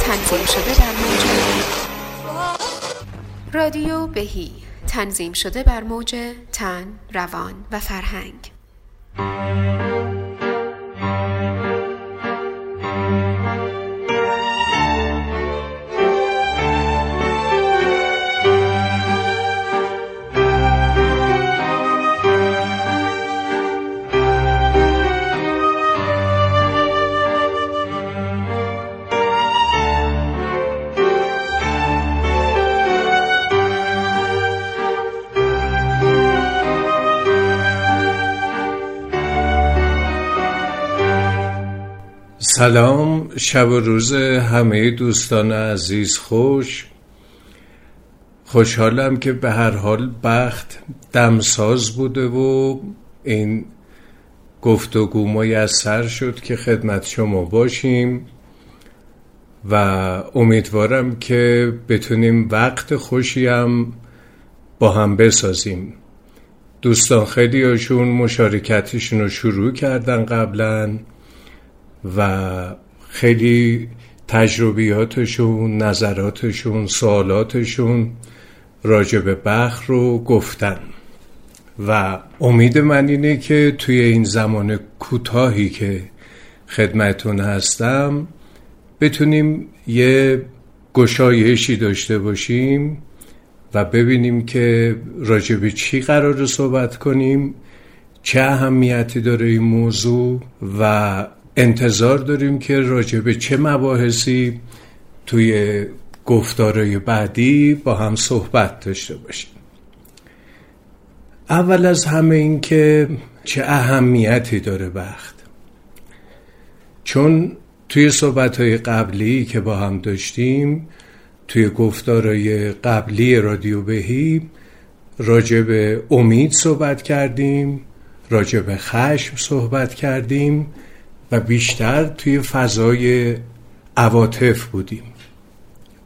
تنظیم شده در موج. رادیو بهی. تنظیم شده بر موج تن، روان و فرهنگ. سلام شب و روز همه دوستان عزیز خوش. خوشحالم که به هر حال بخت دمساز بوده و این گفتگو میسر شد که خدمت شما باشیم و امیدوارم که بتونیم وقت خوشی هم با هم بسازیم. دوستان خیلی هاشون مشارکتشون رو شروع کردن قبلا. و خیلی تجربیاتشون نظراتشون سوالاتشون راجع به بخ رو گفتن. و امید من اینه که توی این زمان کوتاهی که خدمتون هستم بتونیم یه گشایشی داشته باشیم و ببینیم که راجع به چی قرار صحبت کنیم چه اهمیتی داره این موضوع و انتظار داریم که راجع به چه مباحثی توی گفتارهای بعدی با هم صحبت داشته باشیم. اول از همه این که چه اهمیتی داره بخت. چون توی صحبت قبلی که با هم داشتیم توی گفتارهای قبلی رادیو بهی راجع به امید صحبت کردیم راجع به خشم صحبت کردیم. و بیشتر توی فضای عواطف بودیم.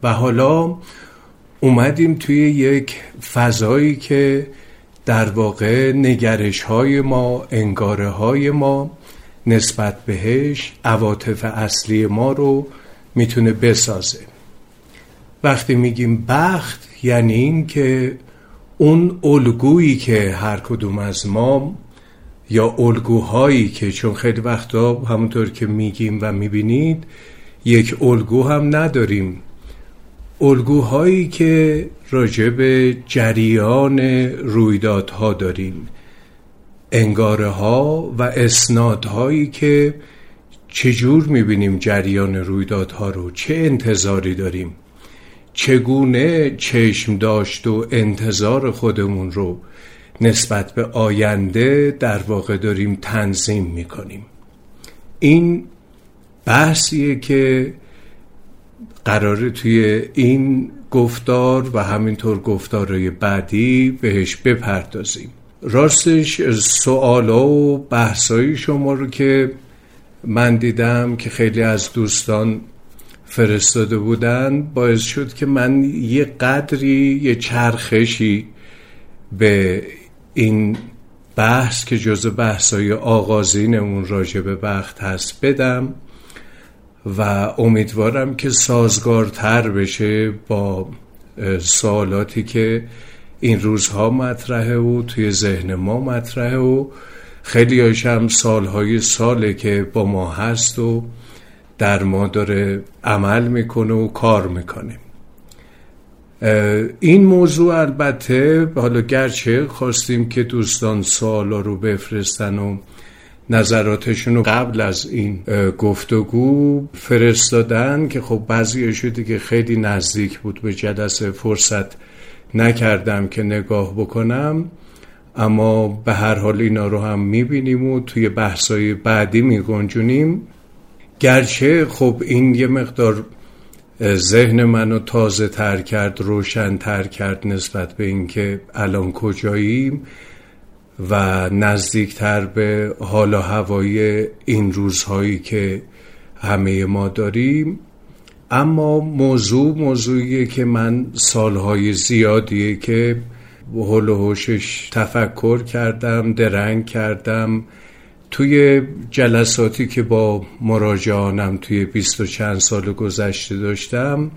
و حالا اومدیم توی یک فضایی که در واقع نگرش های ما انگاره های ما نسبت بهش عواطف اصلی ما رو می‌تونه بسازه. وقتی میگیم بخت یعنی این که اون الگویی که هر کدوم از ما یا الگوهایی که چون خیلی وقتا همونطور که میگیم و می‌بینید یک الگو هم نداریم. الگوهایی که راجع به جریان رویدادها داریم. انگاره ها و اسنادهایی که چجور می‌بینیم جریان رویدادها رو؟ چه انتظاری داریم؟ چگونه چشم داشت و انتظار خودمون رو؟ نسبت به آینده در واقع داریم تنظیم می‌کنیم. این بحثیه که قراره توی این گفتار و همینطور گفتارهای بعدی بهش بپردازیم. راستش سوالا و بحثایی شما رو که من دیدم که خیلی از دوستان فرستاده بودن باعث شد که من یه قدری یه چرخشی به این بحث که جز بحثای آغازین اون راجع به بخت هست بدم و امیدوارم که سازگارتر بشه با سوالاتی که این روزها مطرحه و توی ذهن ما مطرحه و خیلی هم سالهای ساله که با ما هست و در ما داره عمل می‌کنه و کار می‌کنه. این موضوع البته حالا گرچه خواستیم که دوستان سوالا رو بفرستن و نظراتشون رو قبل از این گفتگو فرستادن که خب بعضی شده که خیلی نزدیک بود به جلسه فرصت نکردم که نگاه بکنم. اما به هر حال اینا رو هم می‌بینیم و توی بحثای بعدی میگنجونیم. گرچه خب این یه مقدار ذهن منو تازه تر کرد روشن تر کرد نسبت به اینکه الان کجاییم و نزدیکتر به حال و هوای این روزهایی که همه ما داریم. اما موضوع موضوعیه که من سالهای زیادیه که حل و حوشش تفکر کردم درنگ کردم. توی جلساتی که با مراجعانم توی بیست و چند سال گذشته داشتم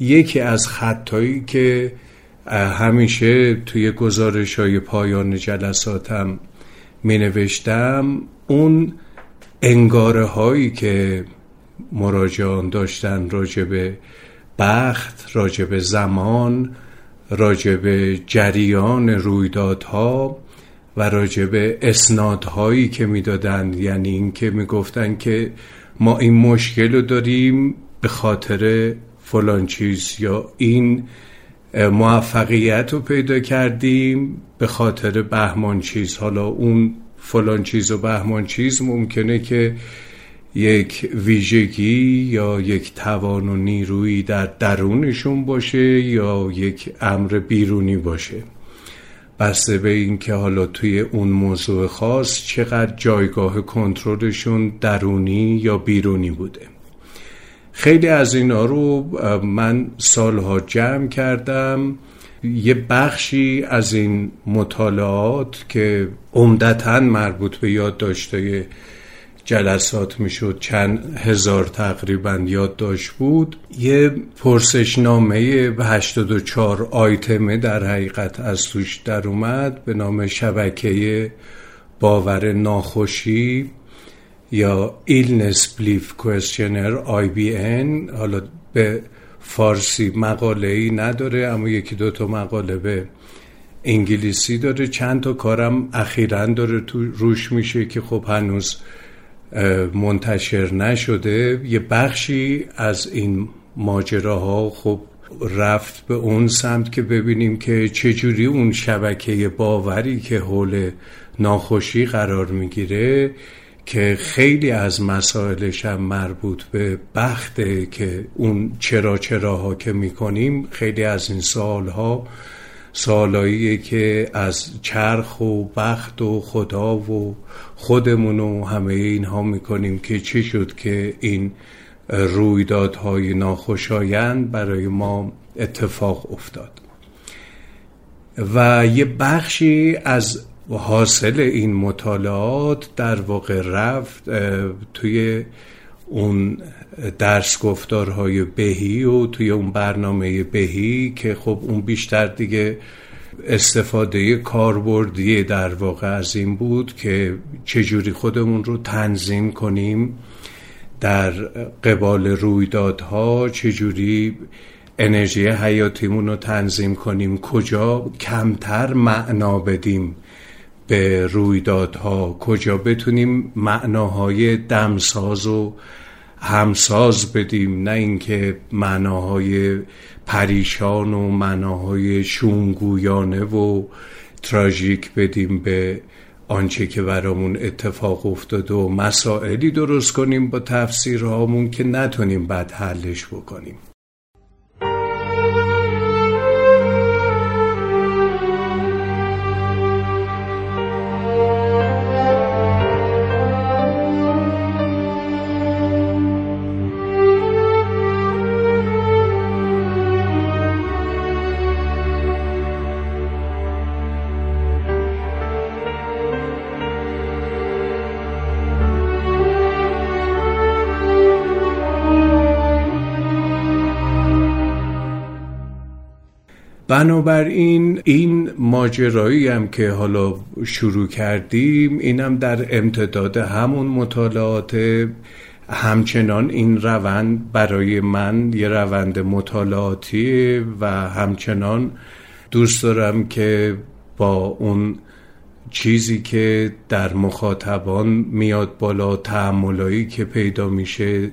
یکی از خطایی که همیشه توی گزارش های پایان جلساتم می نوشتم اون انگاره هایی که مراجعان داشتن راجب بخت راجب زمان راجب جریان رویدادها و راجب اسنادهایی که می‌دادند یعنی اینکه می‌گفتن که ما این مشکل رو داریم به خاطر فلان چیز یا این موفقیت رو پیدا کردیم به خاطر بهمان چیز. حالا اون فلان چیز و بهمان چیز ممکنه که یک ویژگی یا یک توان و نیرویی در درونشون باشه یا یک امر بیرونی باشه. بسته به اینکه حالا توی اون موضوع خاص چقدر جایگاه کنترلشون درونی یا بیرونی بوده. خیلی از اینا رو من سالها جمع کردم. یه بخشی از این مطالعات که عمدتا مربوط به یادداشت‌های جلسات می‌شد چند هزار تقریبا یادداشت بود. یه پرسشنامه 84 آیتمه در حقیقت از توش در اومد به نام شبکه باور ناخوشی یا Illness Belief Questionnaire IBN حالا به فارسی مقاله ای نداره اما یکی دو تا مقاله به انگلیسی داره. چند تا کارم اخیرا داره تو روش میشه که خب هنوز منتشر نشده. یه بخشی از این ماجراها خب رفت به اون سمت که ببینیم که چجوری اون شبکه باوری که حول ناخوشی قرار می‌گیره که خیلی از مسائلش هم مربوط به بخته که اون چرا چراها که می‌کنیم خیلی از این سالها سالایی که از چرخ و بخت و خدا و خودمون و همه اینها می‌کنیم که چی شد که این رویدادهای ناخوشایند برای ما اتفاق افتاد. و یه بخشی از حاصل این مطالعات در واقع رفت توی اون درس گفتارهای بهی و توی اون برنامه بهی که خب اون بیشتر دیگه استفاده کاربردی در واقع از این بود که چجوری خودمون رو تنظیم کنیم در قبال رویدادها چجوری انرژی حیاتیمون رو تنظیم کنیم کجا کمتر معنا بدیم به رویدادها کجا بتونیم معناهای دمساز و همساز بدیم نه اینکه معناهای پریشان و معناهای شونگویانه و تراژیک بدیم به آنچه که برامون اتفاق افتاده و مسائلی درست کنیم با تفسیرهامون که نتونیم بد حلش بکنیم. بنابراین این ماجرایی هم که حالا شروع کردیم اینم در امتداد همون مطالعات همچنان این روند برای من یه روند مطالعاتی و همچنان دوست دارم که با اون چیزی که در مخاطبان میاد بالا تعملایی که پیدا میشه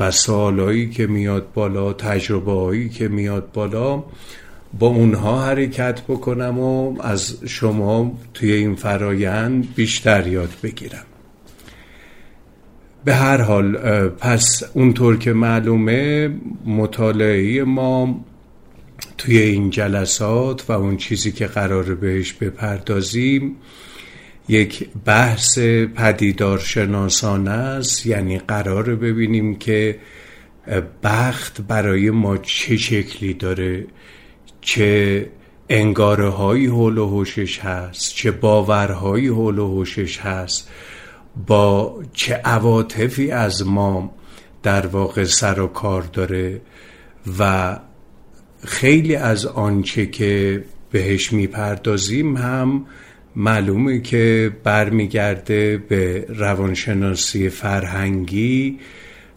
و سوالایی که میاد بالا تجربه که میاد بالا با اونها حرکت بکنم و از شما توی این فرایند بیشتر یاد بگیرم. به هر حال پس اونطور که معلومه مطالعه ما توی این جلسات و اون چیزی که قرار بهش بپردازیم یک بحث پدیدار شناسان است. یعنی قرار ببینیم که بخت برای ما چه شکلی داره چه انگاره هایی حول و حوشش هست چه باورهایی حول و حوشش هست با چه عواطفی از ما در واقع سر و کار داره و خیلی از آنچه که بهش می‌پردازیم هم معلومه که برمیگرده به روانشناسی فرهنگی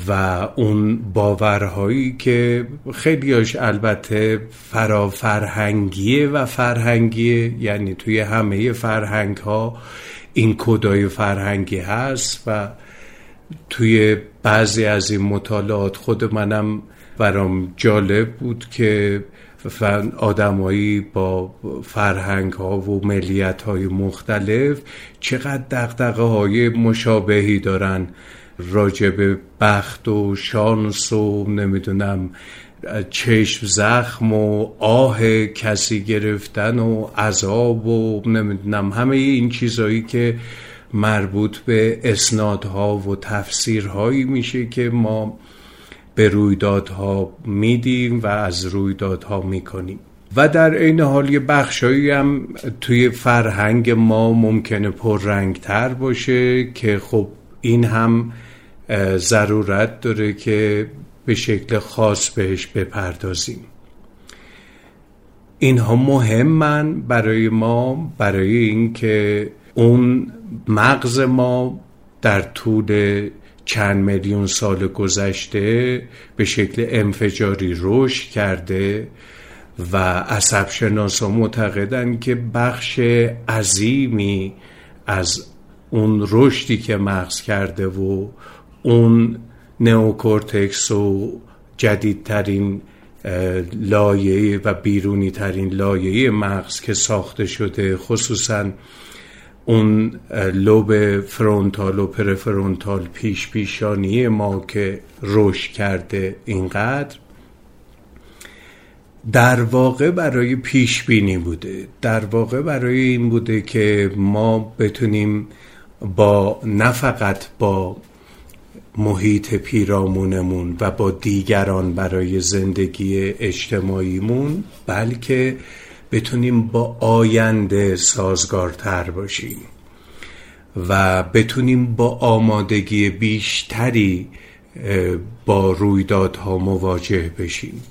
و اون باورهایی که خیلیاش البته فرافرهنگیه و فرهنگیه یعنی توی همه فرهنگ ها این کدای فرهنگی هست و توی بعضی از این مطالعات خود منم برام جالب بود که آدمایی با فرهنگ ها و ملیت های مختلف چقدر دقدقه های مشابهی دارن. راجب بخت و شانس و نمی‌دونم چشم زخم و آه کسی گرفتن و عذاب و نمی‌دونم همه این چیزهایی که مربوط به اسنادها و تفسیرهایی میشه که ما به رویدادها میدیم و از رویدادها می‌کنیم. و در این حال یه بخشایی هم توی فرهنگ ما ممکنه پررنگتر باشه که خب این هم ضرورت داره که به شکل خاص بهش بپردازیم. اینها مهمن برای ما برای اینکه اون مغز ما در طول چند میلیون سال گذشته به شکل انفجاری رشد کرده و عصب شناسا معتقدن که بخش عظیمی از اون رشدی که مغز کرده و اون نئوکورتکس و جدیدترین لایه و بیرونی ترین لایه مغز که ساخته شده خصوصا اون لوب فرونتال و پرفرونتال پیش پیشانی ما که رشد کرده اینقدر در واقع برای پیش بینی بوده. در واقع برای این بوده که ما بتونیم با نه فقط با محیط پیرامونمون و با دیگران برای زندگی اجتماعیمون بلکه بتونیم با آینده سازگارتر باشیم و بتونیم با آمادگی بیشتری با رویدادها مواجه بشیم.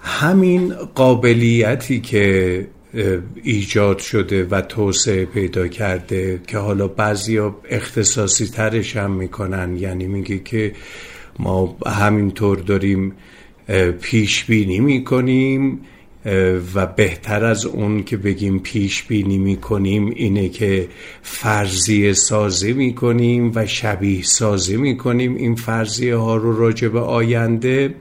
همین قابلیتی که ایجاد شده و توسعه پیدا کرده که حالا بعضیا اختصاصی ترش هم می‌کنن. یعنی میگه که ما همینطور داریم پیش بینی می‌کنیم و بهتر از اون که بگیم پیش بینی می‌کنیم اینه که فرضیه سازی می‌کنیم و شبیه سازی می‌کنیم. این فرضیه ها رو راجع به آینده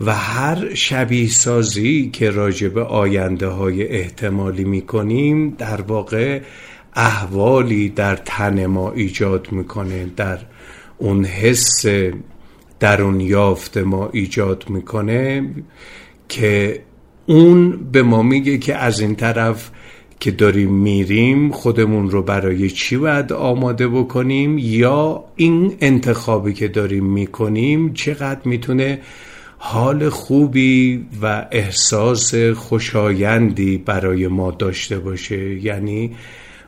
و هر شبیه سازی که راجع به آینده های احتمالی می‌کنیم در واقع احوالی در تن ما ایجاد می‌کنه در اون حس درون یافت ما ایجاد می‌کنه که اون به ما میگه که از این طرف که داریم میریم خودمون رو برای چی باید آماده بکنیم؟ یا این انتخابی که داریم می‌کنیم چقدر می‌تونه حال خوبی و احساس خوشایندی برای ما داشته باشه. یعنی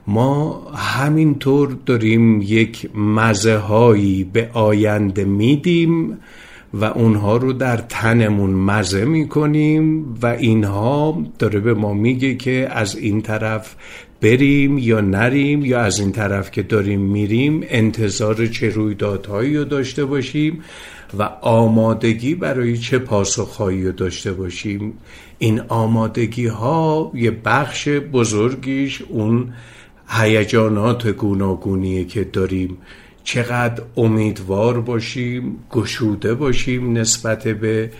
ما همینطور داریم یک مزه هایی به آینده میدیم و اونها رو در تنمون مزه می‌کنیم و اینها داره به ما میگه که از این طرف بریم یا نریم یا از این طرف که داریم میریم انتظار چه رویدادهایی رو داشته باشیم و آمادگی برای چه پاسخهایی رو داشته باشیم؟ این آمادگی ها یه بخش بزرگیش اون هیجانات گوناگونیه که داریم. چقدر امیدوار باشیم گشوده باشیم نسبت به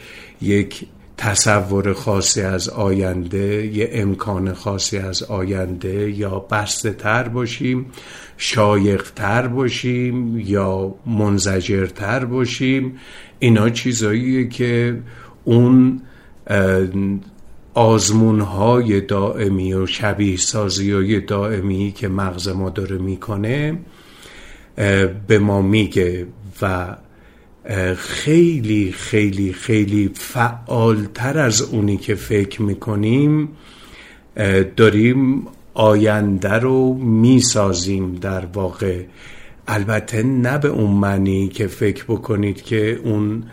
یک تصور خاصی از آینده یه امکان خاصی از آینده یا بسته تر باشیم شایق تر باشیم یا منزجر تر باشیم اینا چیزاییه که اون آزمون های دائمی و شبیه سازی های دائمی که مغز ما داره می‌کنه به ما میگه و خیلی خیلی خیلی فعالتر از اونی که فکر می‌کنیم داریم آینده رو می‌سازیم در واقع. البته نه به اون معنی که فکر بکنید که اون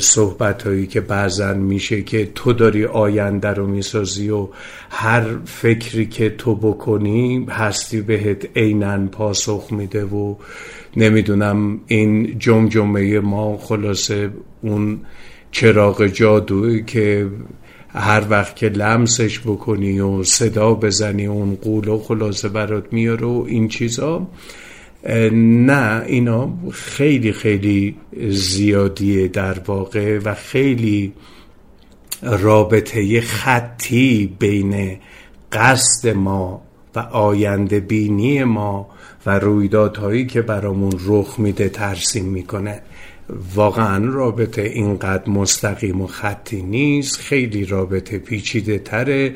صحبت هایی که بعضا میشه که تو داری آینده رو می‌سازی و هر فکری که تو بکنی هستی بهت عینا پاسخ میده و نمی‌دونم این جمجمه ما خلاصه اون چراغ جادویی که هر وقت که لمسش بکنی و صدا بزنی اون قول و خلاصه برات میاره و این چیزا نه اینا خیلی خیلی زیادیه در واقع و خیلی رابطه خطی بین قصد ما و آینده بینی ما و رویدادهایی که برامون رخ میده ترسیم می‌کنه. واقعا رابطه اینقدر مستقیم و خطی نیست خیلی رابطه پیچیده تره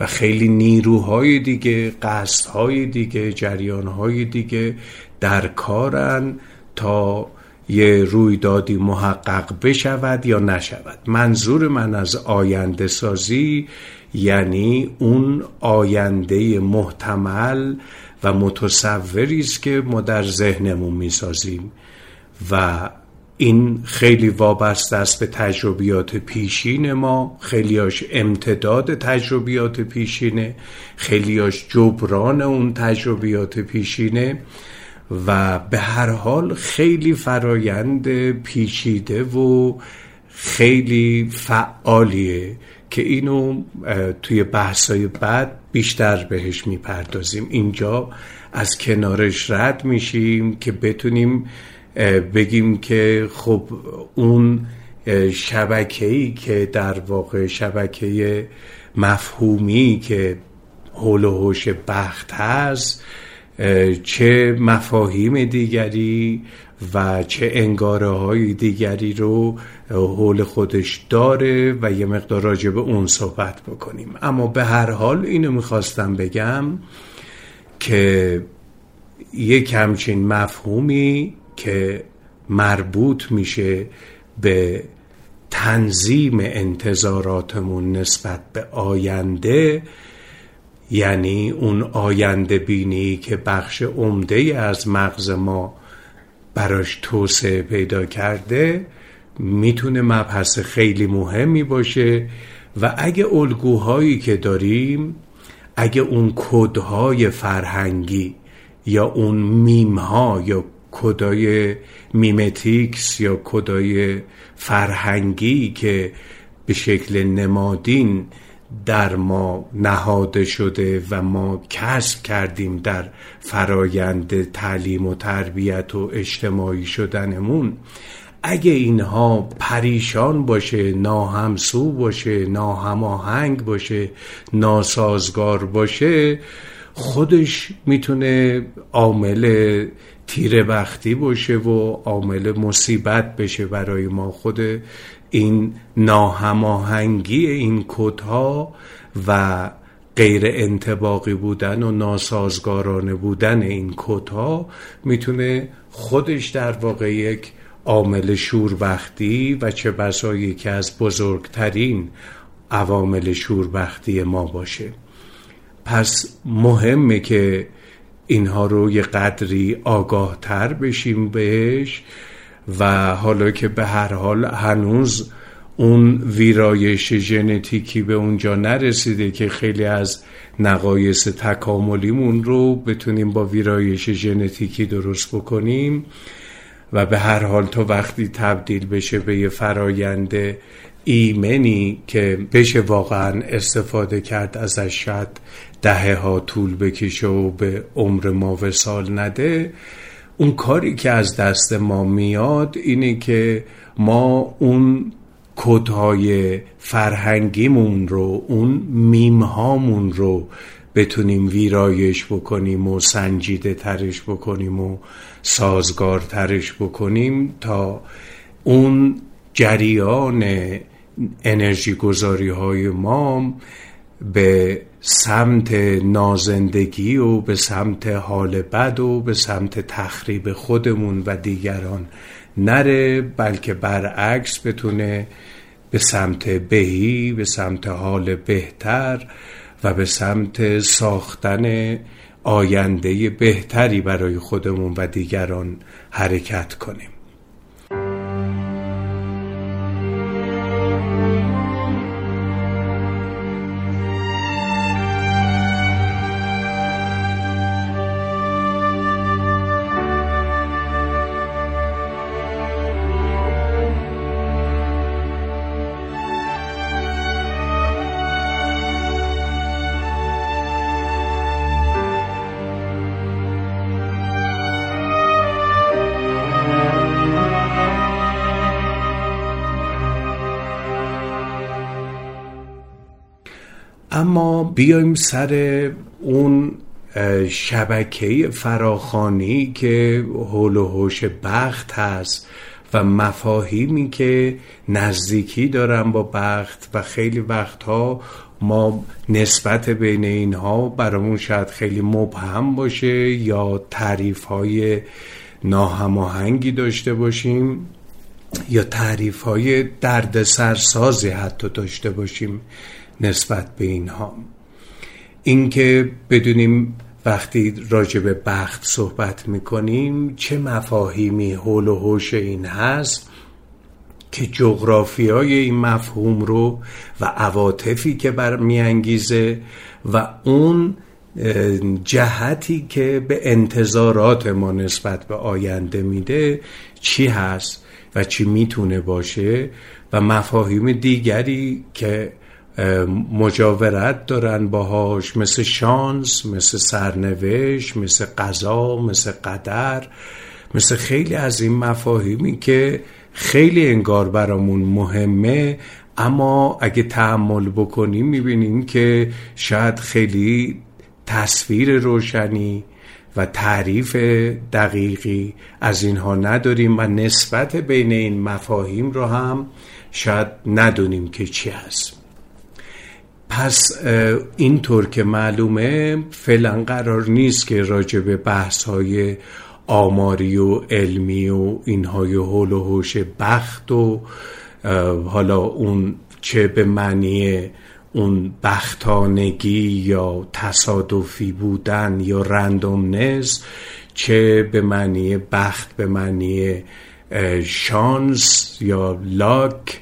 و خیلی نیروهای دیگه قصدهای دیگه جریانهای دیگه در کارن تا یه رویدادی محقق بشود یا نشود. منظور من از آینده سازی یعنی اون آینده محتمل و متصوری است که ما در ذهنمون می‌سازیم. و این خیلی وابسته است به تجربیات پیشین ما. خیلیاش امتداد تجربیات پیشینه. خیلیاش جبران اون تجربیات پیشینه. و به هر حال خیلی فرایند پیچیده و خیلی فعالیه. که اینو توی بحثای بعد بیشتر بهش می‌پردازیم. اینجا از کنارش رد میشیم که بتونیم بگیم که خب اون شبکه‌ای که در واقع شبکه مفهومی که حول و حوش بخت هست چه مفاهیم دیگری و چه انگاره های دیگری رو حول خودش داره و یه مقدار راجع به اون صحبت بکنیم. اما به هر حال اینو می‌خواستم بگم که یک همچین مفهومی که مربوط میشه به تنظیم انتظاراتمون نسبت به آینده یعنی اون آینده بینی که بخش عمده از مغز ما براش توسعه پیدا کرده می‌تونه مبحث خیلی مهمی باشه و اگه الگوهایی که داریم اگه اون کدهای فرهنگی یا اون میم ها یا کدای memetics یا کدای فرهنگی که به شکل نمادین در ما نهاده شده و ما کسب کردیم در فرایند تعلیم و تربیت و اجتماعی شدنمون. اگه اینها پریشان باشه ناهمسو باشه ناهماهنگ باشه ناسازگار باشه خودش می‌تونه عامل تیره بختی باشه و عامل مصیبت بشه برای ما. خود این ناهماهنگی این کدها و غیر انتباقی بودن و ناسازگارانه بودن این کدها می‌تونه خودش در واقع یک عامل شوربختی و چه بسا یکی از بزرگترین عوامل شوربختی ما باشه. پس مهمه که اینها رو یه قدری آگاه تر بشیم بهش و حالا که به هر حال هنوز اون ویرایش ژنتیکی به اونجا نرسیده که خیلی از نقایص تکاملیمون رو بتونیم با ویرایش ژنتیکی درست بکنیم و به هر حال تا وقتی تبدیل بشه به یه فرایند ایمنی که بشه واقعا استفاده کرد ازش شاید دهه ها طول بکشه و به عمر ما وسال نده اون کاری که از دست ما میاد اینه که ما اون کدهای فرهنگیمون رو اون میمهامون رو بتونیم ویرایش بکنیم و سنجیده ترش بکنیم و سازگار ترش بکنیم تا اون جریان انرژی گذاری های ما به سمت نازندگی و به سمت حال بد و به سمت تخریب خودمون و دیگران نره بلکه برعکس بتونه به سمت بهی به سمت حال بهتر و به سمت ساختن آینده بهتری برای خودمون و دیگران حرکت کنیم. بیایم سر اون شبکه فراخانی که حول و حوش بخت هست و مفاهیمی که نزدیکی دارن با بخت و خیلی وقتها ما نسبت بین اینها برامون شاید خیلی مبهم باشه یا تعریف های ناهماهنگی داشته باشیم یا تعریف های درد سرسازی حتی داشته باشیم نسبت به اینها. اینکه بدونیم وقتی راجع به بخت صحبت می‌کنیم چه مفاهیمی حول و حوش این هست که جغرافیای این مفهوم رو و عواطفی که بر میانگیزه و اون جهتی که به انتظارات ما نسبت به آینده میده چی هست و چی می‌تونه باشه و مفاهیم دیگری که مجاورت دارن باهاش مثل شانس مثل سرنوشت مثل قضا مثل قدر مثل خیلی از این مفاهیمی که خیلی انگار برامون مهمه. اما اگه تحمل بکنیم می‌بینیم که شاید خیلی تصویر روشنی و تعریف دقیقی از اینها نداریم و نسبت بین این مفاهیم رو هم شاید ندونیم که چی هست. پس اینطور که معلومه فعلا قرار نیست که راجع به بحث های آماری و علمی و اینهای حول و حوش بخت و حالا اون چه به معنی اون بختانگی یا تصادفی بودن یا رندومنس چه به معنی بخت به معنی شانس یا لاک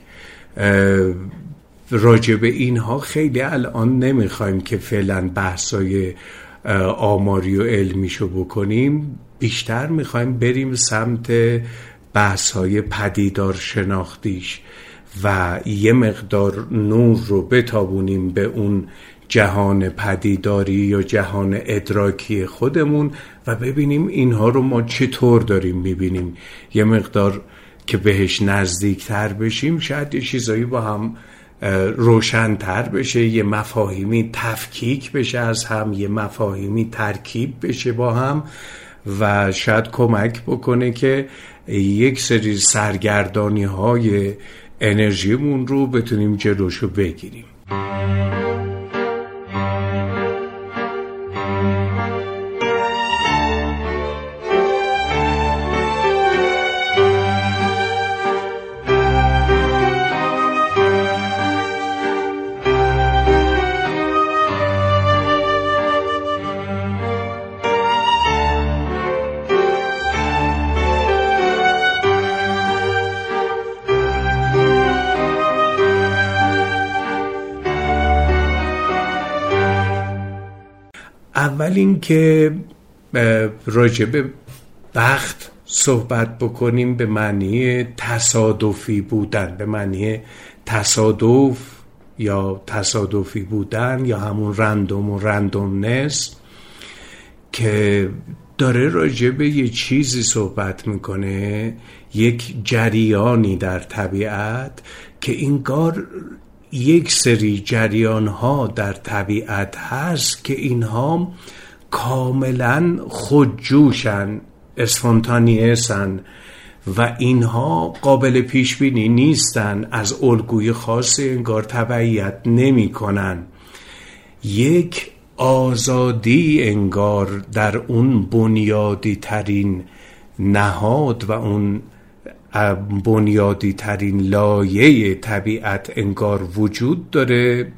راجع به اینها خیلی الان نمی‌خوایم که فعلا بحثای آماری و علمیشو بکنیم. بیشتر می‌خوایم بریم سمت بحثای پدیدار شناختیش و یه مقدار نور رو بتابونیم به اون جهان پدیداری یا جهان ادراکی خودمون و ببینیم اینها رو ما چطور داریم می‌بینیم. یه مقدار که بهش نزدیکتر بشیم شاید یه چیزایی با هم روشنتر بشه یه مفاهیمی تفکیک بشه از هم یه مفاهیمی ترکیب بشه با هم و شاید کمک بکنه که یک سری سرگردانی های انرژیمون رو بتونیم جلوشو بگیریم. اول اینکه راجع به بخت صحبت بکنیم به معنی تصادفی بودن به معنی تصادف یا تصادفی بودن یا همون رندوم و رندومنس که داره راجع به یه چیزی صحبت می‌کنه یک جریانی در طبیعت که اینگار یک سری جریان ها در طبیعت هست که اینها کاملا خودجوشن اسفونتانیسن و اینها قابل پیش بینی نیستن از الگوی خاصی انگار تبعیت نمی کنن. یک آزادی انگار در اون بنیادی ترین نهاد و اون بنیادی ترین لایه طبیعت انگار وجود داره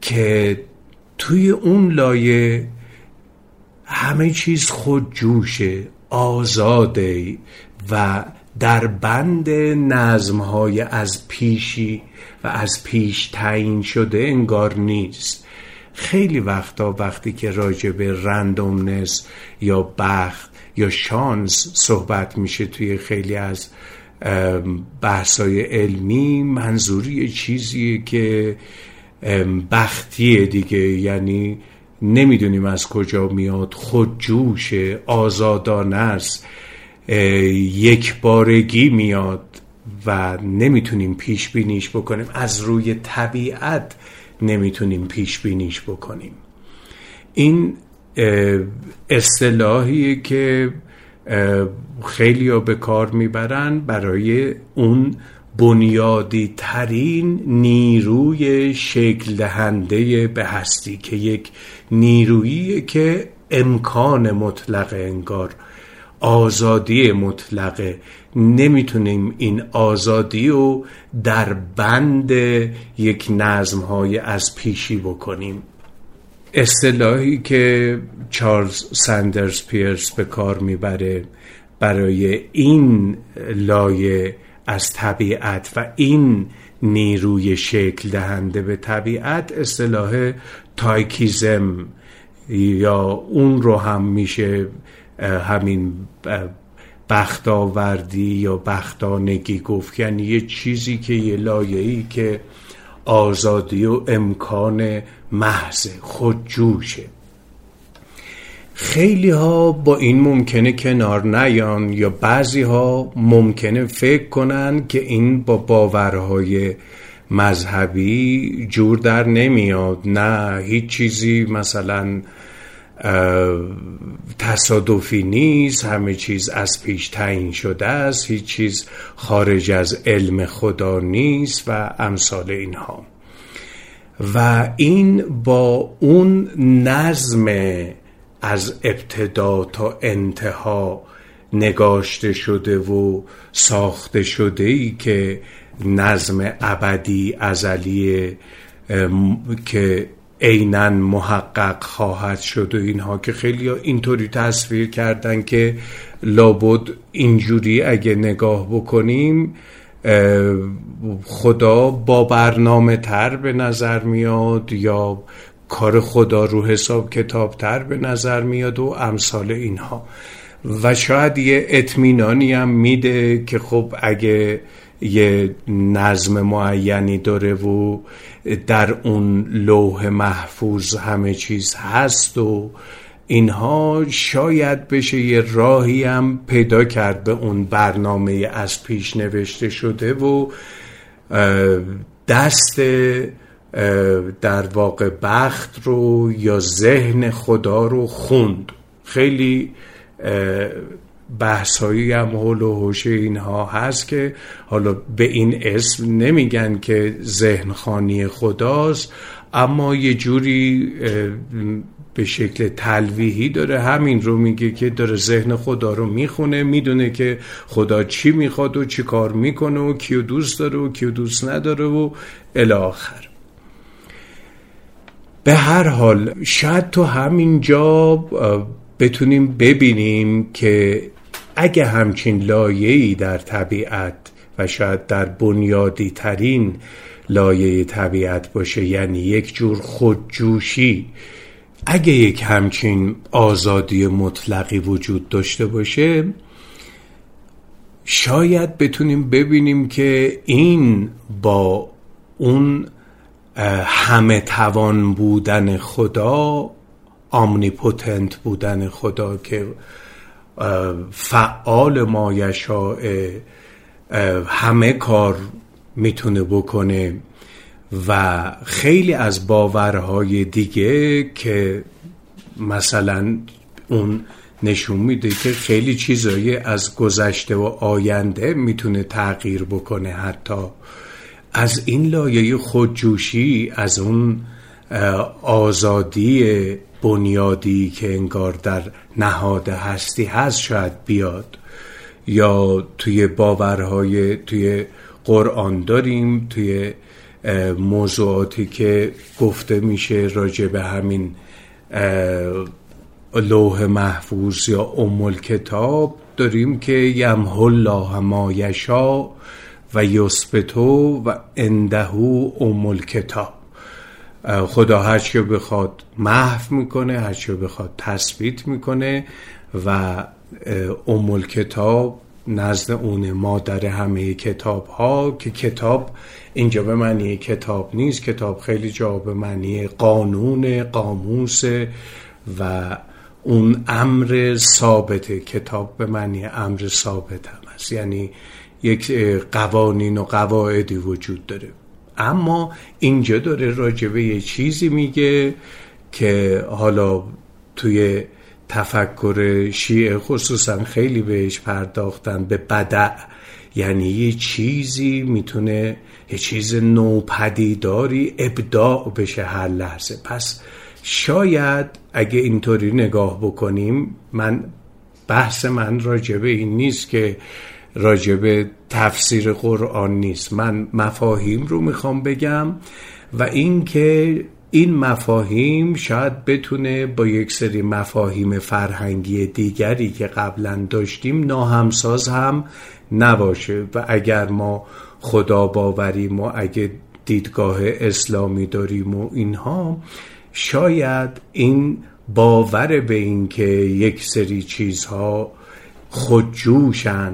که توی اون لایه همه چیز خود جوشه آزاده و در بند نظم های از پیشی و از پیش تعیین شده انگار نیست. خیلی وقتا وقتی که راجع به رندومنس یا بخت یا شانس صحبت میشه توی خیلی از بحثای علمی منظوری چیزیه که بختیه دیگه. یعنی نمی‌دونیم از کجا میاد. خودجوش آزادانه است. یک بارگی میاد و نمی‌تونیم پیش بینیش بکنیم. از روی طبیعت نمی‌تونیم پیش بینیش بکنیم. این اصطلاحی که خیلی ها به کار می‌برن برای اون بنیادی ترین نیروی شکل دهنده به هستی که یک نیرویی که امکان مطلق انگار آزادی مطلقه نمی‌تونیم این آزادی رو در بند یک نظم های از پیشی بکنیم. اصطلاحی که چارلز سندرز پیرس به کار می‌بره برای این لایه از طبیعت و این نیروی شکل دهنده به طبیعت اصطلاح تایکیزم یا اون رو هم میشه همین بختاوردی یا بختانگی گفت. یعنی یه چیزی که یه لایه‌ای که آزادی و امکان محض خودجوشه خیلی ها با این ممکنه کنار نیان یا بعضی ها ممکنه فکر کنن که این با باورهای مذهبی جور در نمیاد. نه هیچ چیزی مثلا تصادفی نیست همه چیز از پیش تعیین شده است هیچ چیز خارج از علم خدا نیست و امثال اینها. و این با اون نظم از ابتدا تا انتها نگاشته شده و ساخته شده ای که نظم ابدی ازلی که عینا محقق خواهد شد و اینها که خیلی اینطوری تصویر کردن که لابد اینجوری اگه نگاه بکنیم خدا با برنامه تر به نظر میاد یا کار خدا رو حساب کتاب تر به نظر میاد و امثال اینها. و شاید یه اطمینانی هم میده که خب اگه یه نظم معینی داره و در اون لوح محفوظ همه چیز هست و اینها شاید بشه یه راهی هم پیدا کرد به اون برنامه از پیش نوشته شده و دست در واقع بخت رو یا ذهن خدا رو خوند. خیلی بحثایی هم حول و حوش اینها هست که حالا به این اسم نمیگن که ذهن خانی خداست اما یه جوری به شکل تلویحی داره. همین رو میگه که داره ذهن خدا رو می‌خونه می‌دونه که خدا چی می‌خواد و چی کار می‌کنه و کیو دوست داره و کیو دوست نداره و الاخر به هر حال شاید تو همینجا بتونیم ببینیم که اگه همچین لایه‌ای در طبیعت و شاید در بنیادی ترین لایه طبیعت باشه یعنی یک جور خودجوشی اگه یک همچین آزادی مطلقی وجود داشته باشه شاید بتونیم ببینیم که این با اون همه توان بودن خدا آمنیپوتنت بودن خدا که فعال مایشاء همه کار می‌تونه بکنه و خیلی از باورهای دیگه که مثلا اون نشون میده که خیلی چیزایی از گذشته و آینده می‌تونه تغییر بکنه حتی. از این لایه خودجوشی از اون آزادی بنیادی که انگار در نهاد هستی هست شاید بیاد. یا توی باورهای توی قرآن داریم توی موضوعاتی که گفته میشه راجع به همین لوح محفوظ یا ام کتاب داریم که یمحو الله ما یشا و یثبتو و اندهو ام کتاب خدا هر که بخواد محو می‌کنه هر که بخواد تثبیت می‌کنه و ام کتاب نزد اون مادر همه کتاب ها که کتاب اینجا به معنی کتاب نیست. کتاب خیلی جا به معنی قانون قاموس و اون امر ثابته کتاب به معنی امر ثابت هم است یعنی یک قوانین و قواعدی وجود داره. اما اینجا داره راجبه یه چیزی میگه که حالا توی تفکر شیعه خصوصا خیلی بهش پرداختن به بدع. یعنی یه چیزی می‌تونه یه چیز نوپدیداری ابداع بشه هر لحظه. پس شاید اگه اینطوری نگاه بکنیم من بحث من راجبه این نیست که راجبه تفسیر قرآن نیست. من مفاهیم رو می‌خوام بگم و اینکه این مفاهیم شاید بتونه با یک سری مفاهیم فرهنگی دیگری که قبلا داشتیم ناهمساز هم نباشه و اگر ما خدا باوریم و اگه دیدگاه اسلامی داریم و اینها شاید این باور به این که یک سری چیزها خودجوشن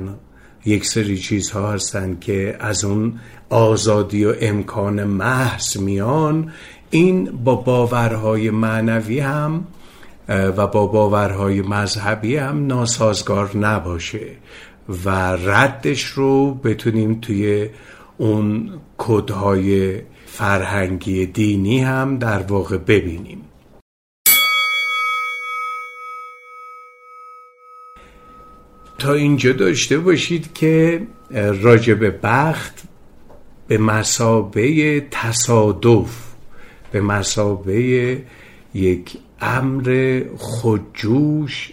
یک سری چیزها هستن که از اون آزادی و امکان محض میان. این با باورهای معنوی هم و با باورهای مذهبی هم ناسازگار نباشه و ردش رو بتونیم توی اون کدهای فرهنگی دینی هم در واقع ببینیم. تا اینجا داشته باشید که راجب بخت به مسابه تصادف به مسابه یک امر خودجوش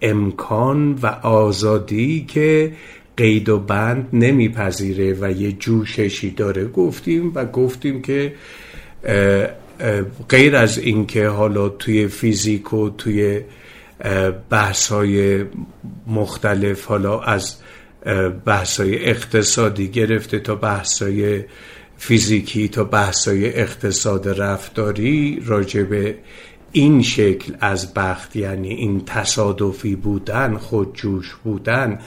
امکان و آزادی که قید و بند نمیپذیره و یه جوششی داره گفتیم و گفتیم که غیر از اینکه حالا توی فیزیک و توی بحث های مختلف حالا از بحث های اقتصادی گرفته تا بحث های فیزیکی تا بحث های اقتصاد رفتاری راجب این شکل از بخت یعنی این تصادفی بودن خودجوش بودن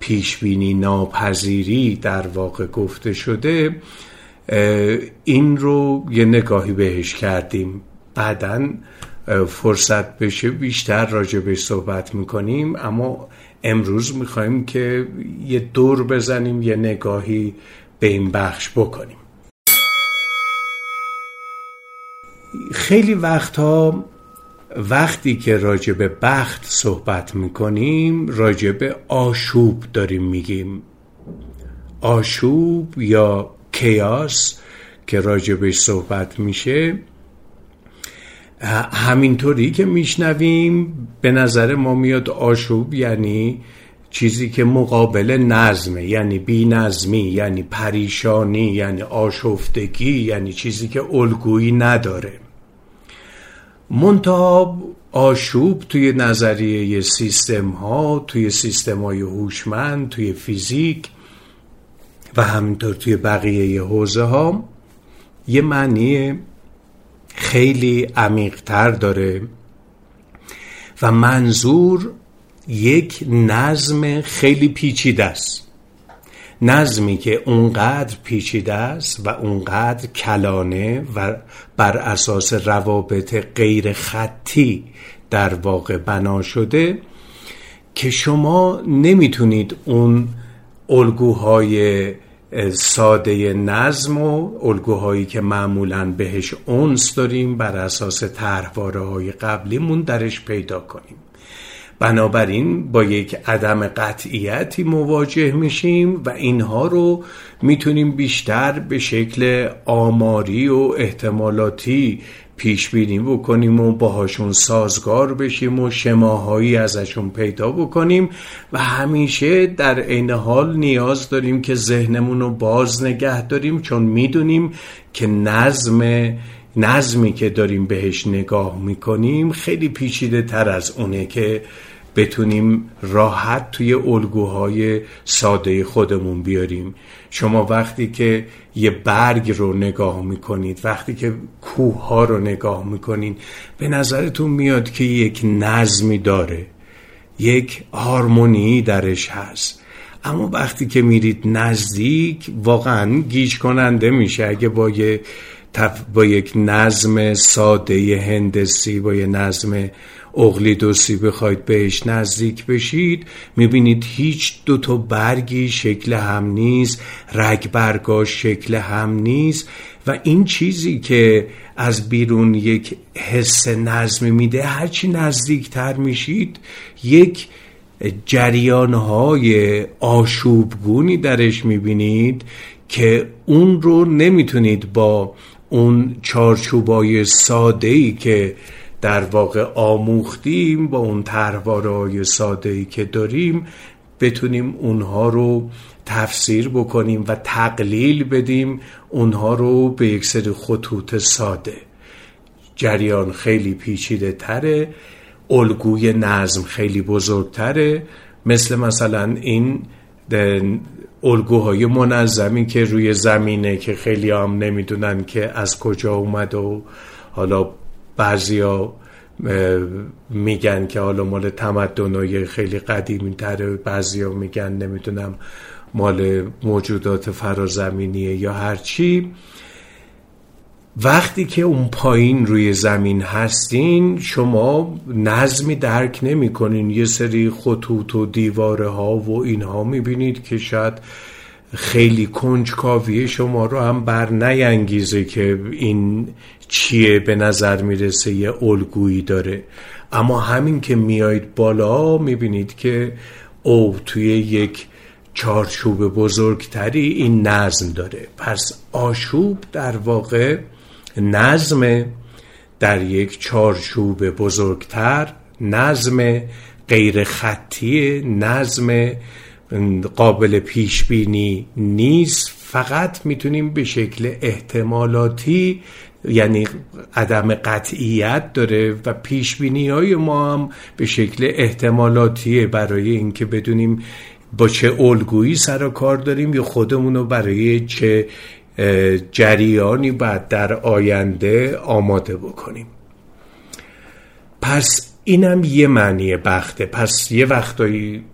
پیشبینی ناپذیری در واقع گفته شده این رو یه نگاهی بهش کردیم. بعدا فرصت بشه بیشتر راجبش صحبت می‌کنیم اما امروز می‌خوایم که یه دور بزنیم یه نگاهی به این بخش بکنیم. خیلی وقتها وقتی که راجع به بخت صحبت می‌کنیم راجع به آشوب داریم میگیم. آشوب یا کیاس که راجبش صحبت میشه همینطوری که میشنویم به نظر ما میاد آشوب یعنی چیزی که مقابل نظمه یعنی بی نظمی یعنی پریشانی یعنی آشفتگی یعنی چیزی که الگویی نداره. منتها آشوب توی نظریه سیستم ها توی سیستم های هوشمند توی فیزیک و همینطور توی بقیه حوزه ها یه معنی خیلی عمیقتر داره و منظور یک نظم خیلی پیچیده است. نظمی که اونقدر پیچیده است و اونقدر کلانه و بر اساس روابط غیر خطی در واقع بنا شده که شما نمی‌تونید اون الگوهای ساده نظم و الگوهایی که معمولا بهش اونس داریم بر اساس طرحواره های قبلیمون درش پیدا کنیم. بنابراین با یک عدم قطعیتی مواجه میشیم و اینها رو می‌تونیم بیشتر به شکل آماری و احتمالاتی پیش بینی بکنیم و باهاشون سازگار بشیم و شماهایی ازشون پیدا بکنیم و همیشه در عین حال نیاز داریم که ذهنمون رو باز نگه داریم چون می‌دونیم که نظم نظمی که داریم بهش نگاه می‌کنیم خیلی پیچیده تر از اونه که بتونیم راحت توی الگوهای ساده خودمون بیاریم. شما وقتی که یه برگ رو نگاه می‌کنید وقتی که کوه ها رو نگاه می‌کنید به نظرتون میاد که یک نظمی داره یک هارمونی درش هست. اما وقتی که میرید نزدیک واقعا گیج کننده میشه. اگه با یه با یک نظم ساده هندسی با یه نظم اغلیدوسی بخواید بهش نزدیک بشید می‌بینید هیچ دو تا برگی شکل هم نیست رگ برگاش شکل هم نیست و این چیزی که از بیرون یک حس نظمی میده هرچی نزدیکتر میشید یک جریانهای آشوبگونی درش می‌بینید که اون رو نمی‌تونید با اون چارچوبای ساده ای که در واقع آموختیم با اون های ساده ای که داریم بتونیم اونها رو تفسیر بکنیم و تقلیل بدیم اونها رو به یک سری خطوط ساده. جریان خیلی پیچیده تره الگوی نظم خیلی بزرگتره مثل مثلا این الگوهای منظمی که روی زمینه که خیلی هم نمی‌دونن که از کجا اومد و حالا بعضیا میگن که حالا مال تمدنهای خیلی قدیمی تره بعضیا میگن نمی‌دونم مال موجودات فرازمینیه یا هرچی وقتی که اون پایین روی زمین هستین شما نظمی درک نمی کنین یه سری خطوط و دیواره ها و اینها می‌بینید که شاید خیلی کنجکاوی شما رو هم بر نینگیزه که این چیه به نظر می‌رسه یه الگویی داره. اما همین که میایید بالا می‌بینید که او توی یک چارچوب بزرگتری این نظم داره. پس آشوب در واقع نظم در یک چارچوب بزرگتر نظم غیر خطی نظم قابل پیش بینی نیست فقط می‌تونیم به شکل احتمالاتی یعنی عدم قطعیت داره و پیش بینی های ما هم به شکل احتمالاتیه برای اینکه بدونیم با چه الگویی سر و کار داریم یا خودمون رو برای چه جریانی بعد در آینده آماده بکنیم. پس اینم یه معنی بخته. پس یه وقتایی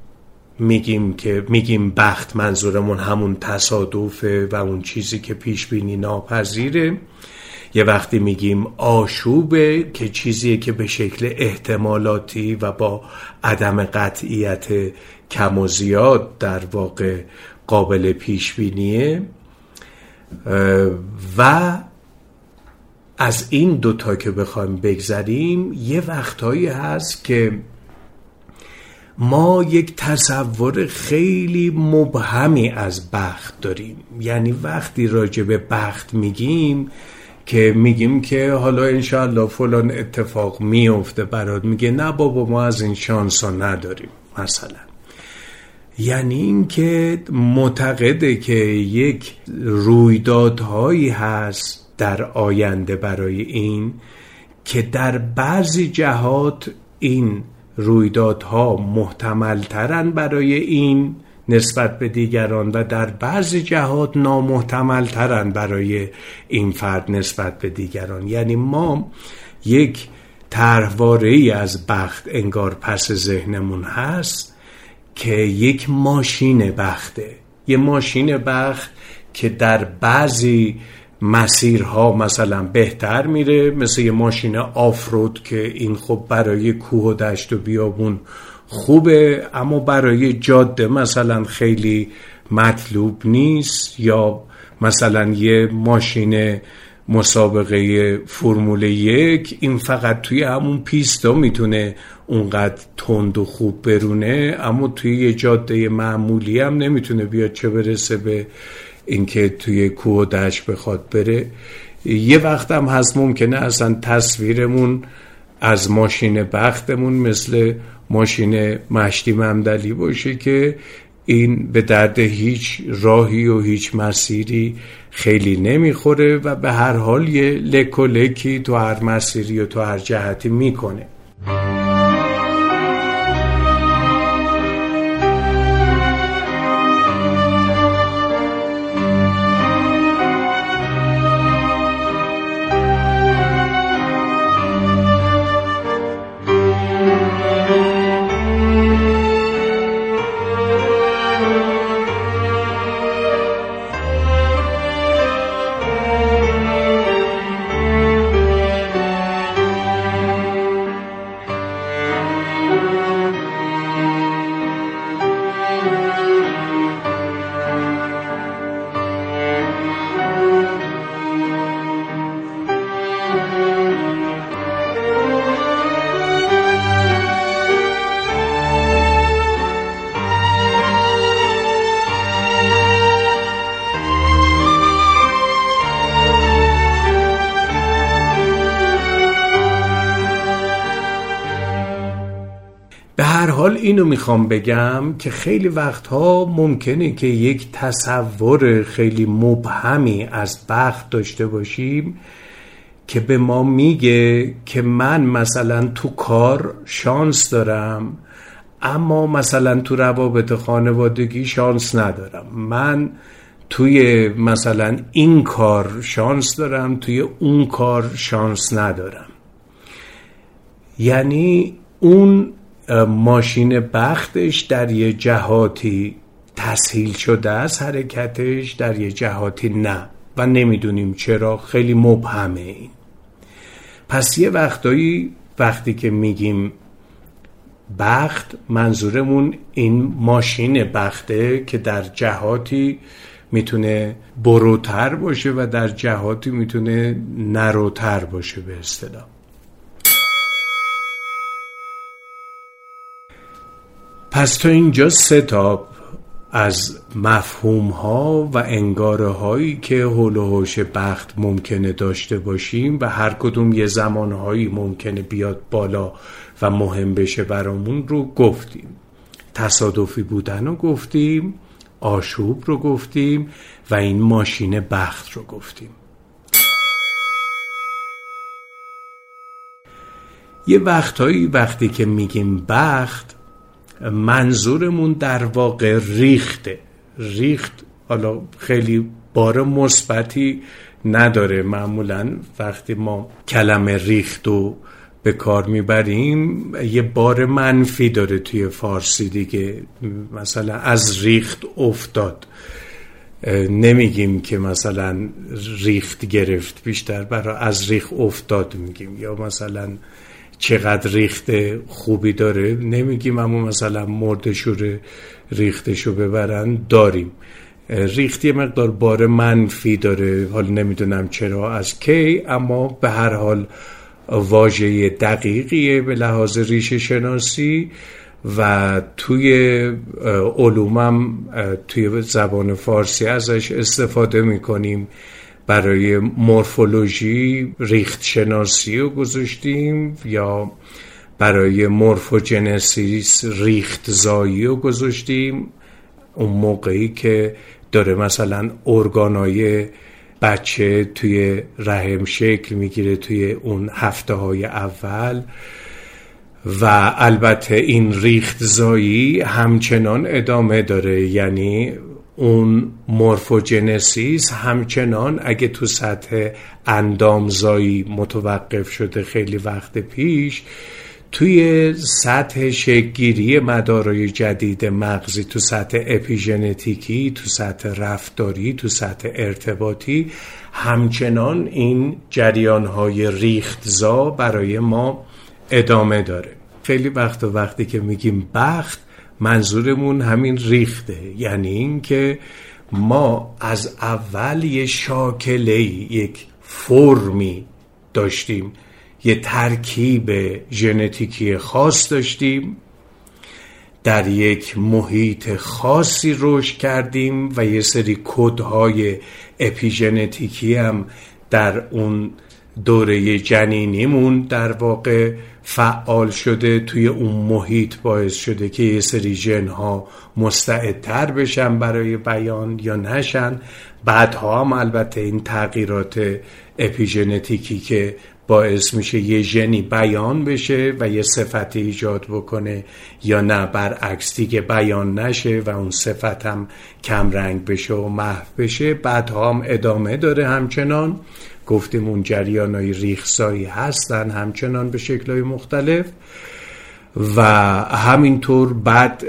میگیم که میگیم بخت منظورمون همون تصادفه و اون چیزی که پیش بینی ناپذیره. یه وقتی میگیم آشوبه که چیزیه که به شکل احتمالاتی و با عدم قطعیت کم و زیاد در واقع قابل پیش بینیه و از این دوتا که بخوایم بگذریم یه وقتهایی هست که ما یک تصور خیلی مبهمی از بخت داریم. یعنی وقتی راجع به بخت میگیم که میگیم که حالا انشاءالله فلان اتفاق میفته برات میگه نه بابا ما از این شانس نداریم مثلا. یعنی اینکه معتقده که یک رویدادهایی هست در آینده برای این که در بعضی جهات این رویدادها محتمل ترن برای این نسبت به دیگران و در بعضی جهات نامحتمل ترن برای این فرد نسبت به دیگران. یعنی ما یک طرحواره ای از بخت انگار پس ذهنمون هست که یک ماشین بخته. یه ماشین بخت که در بعضی مسیرها مثلا بهتر میره مثل یه ماشین آفرود که این خب برای کوه و دشت و بیابون خوبه اما برای جاده مثلا خیلی مطلوب نیست یا مثلا یه ماشین مسابقه فرمول یک این فقط توی همون پیستا می‌تونه اونقدر تند و خوب برونه اما توی یه جاده معمولی هم نمی‌تونه بیاد چه برسه به اینکه توی کوه و دشت بخواد بره. یه وقت هم هست ممکنه اصلا تصویرمون از ماشین بختمون مثل ماشین مشتی ممدلی باشه که این به درد هیچ راهی و هیچ مسیری خیلی نمی‌خوره و به هر حال یه لک و لکی تو هر مسیری و تو هر جهتی می‌کنه. حال اینو می‌خوام بگم که خیلی وقتها ممکنه که یک تصور خیلی مبهمی از بخت داشته باشیم که به ما میگه که من مثلا تو کار شانس دارم اما مثلا تو روابط خانوادگی شانس ندارم. من توی مثلا این کار شانس دارم توی اون کار شانس ندارم. یعنی اون ماشین بختش در یه جهاتی تسهیل شده است حرکتش در یه جهاتی نه. و نمی‌دونیم چرا خیلی مبهمه این. پس یه وقتایی وقتی که میگیم بخت منظورمون این ماشین بخته که در جهاتی می‌تونه بروتر باشه و در جهاتی می‌تونه نروتر باشه به اصطلاح. پس تو اینجا ستاب از مفهوم ها و انگاره هایی که حول و حوش بخت ممکنه داشته باشیم و هر کدوم یه زمان هایی ممکنه بیاد بالا و مهم بشه برامون رو گفتیم. تصادفی بودن رو گفتیم آشوب رو گفتیم و این ماشین بخت رو گفتیم. یه وقتهایی وقتی که میگیم بخت منظورمون در واقع ریخته. ریخت حالا خیلی بار مثبتی نداره. معمولا وقتی ما کلمه ریخت و به کار می‌بریم یه بار منفی داره توی فارسی دیگه. مثلا از ریخت افتاد. نمیگیم که مثلا ریخت گرفت بیشتر برای از ریخت افتاد میگیم. یا مثلا چقدر ریخت خوبی داره. نمیگیم اما مثلا مردشور ریختشو ببرن داریم. ریخت یه مقدار بار منفی داره. حال نمی‌دونم چرا از کی اما به هر حال واژه دقیقیه به لحاظ ریشه شناسی و توی علومم توی زبان فارسی ازش استفاده می‌کنیم. برای مورفولوژی ریخت شناسی رو گذاشتیم یا برای مورفوجنسیس ریخت زایی رو گذاشتیم. اون موقعی که داره مثلا ارگانای بچه توی رحم شکل می‌گیره توی اون هفته های اول و البته این ریخت زایی همچنان ادامه داره. یعنی اون مورفوجنسیس همچنان اگه تو سطح اندامزایی متوقف شده خیلی وقت پیش توی سطح شکگیری مدارای جدید مغزی تو سطح اپیژنتیکی تو سطح رفتاری تو سطح ارتباطی همچنان این جریان های ریختزا برای ما ادامه داره. خیلی وقت و وقتی که میگیم بخت منظورمون همین ریخته. یعنی اینکه ما از اول یه شاکله یک فرمی داشتیم. یه ترکیب ژنتیکی خاص داشتیم. در یک محیط خاصی رشد کردیم و یه سری کدهای اپیژنتیکی هم در اون دوره جنینیمون در واقع فعال شده توی اون محیط باعث شده که یه سری جن ها مستعدتر بشن برای بیان یا نشن. بعدها هم البته این تغییرات اپیژنتیکی که باعث میشه یه ژنی بیان بشه و یه صفتی ایجاد بکنه یا نه برعکس دیگه بیان نشه و اون صفت هم کم رنگ بشه و محو بشه. بعدها هم ادامه داره همچنان. گفتیم اون جریان های ریخسایی هستن همچنان به شکل مختلف و همینطور بعد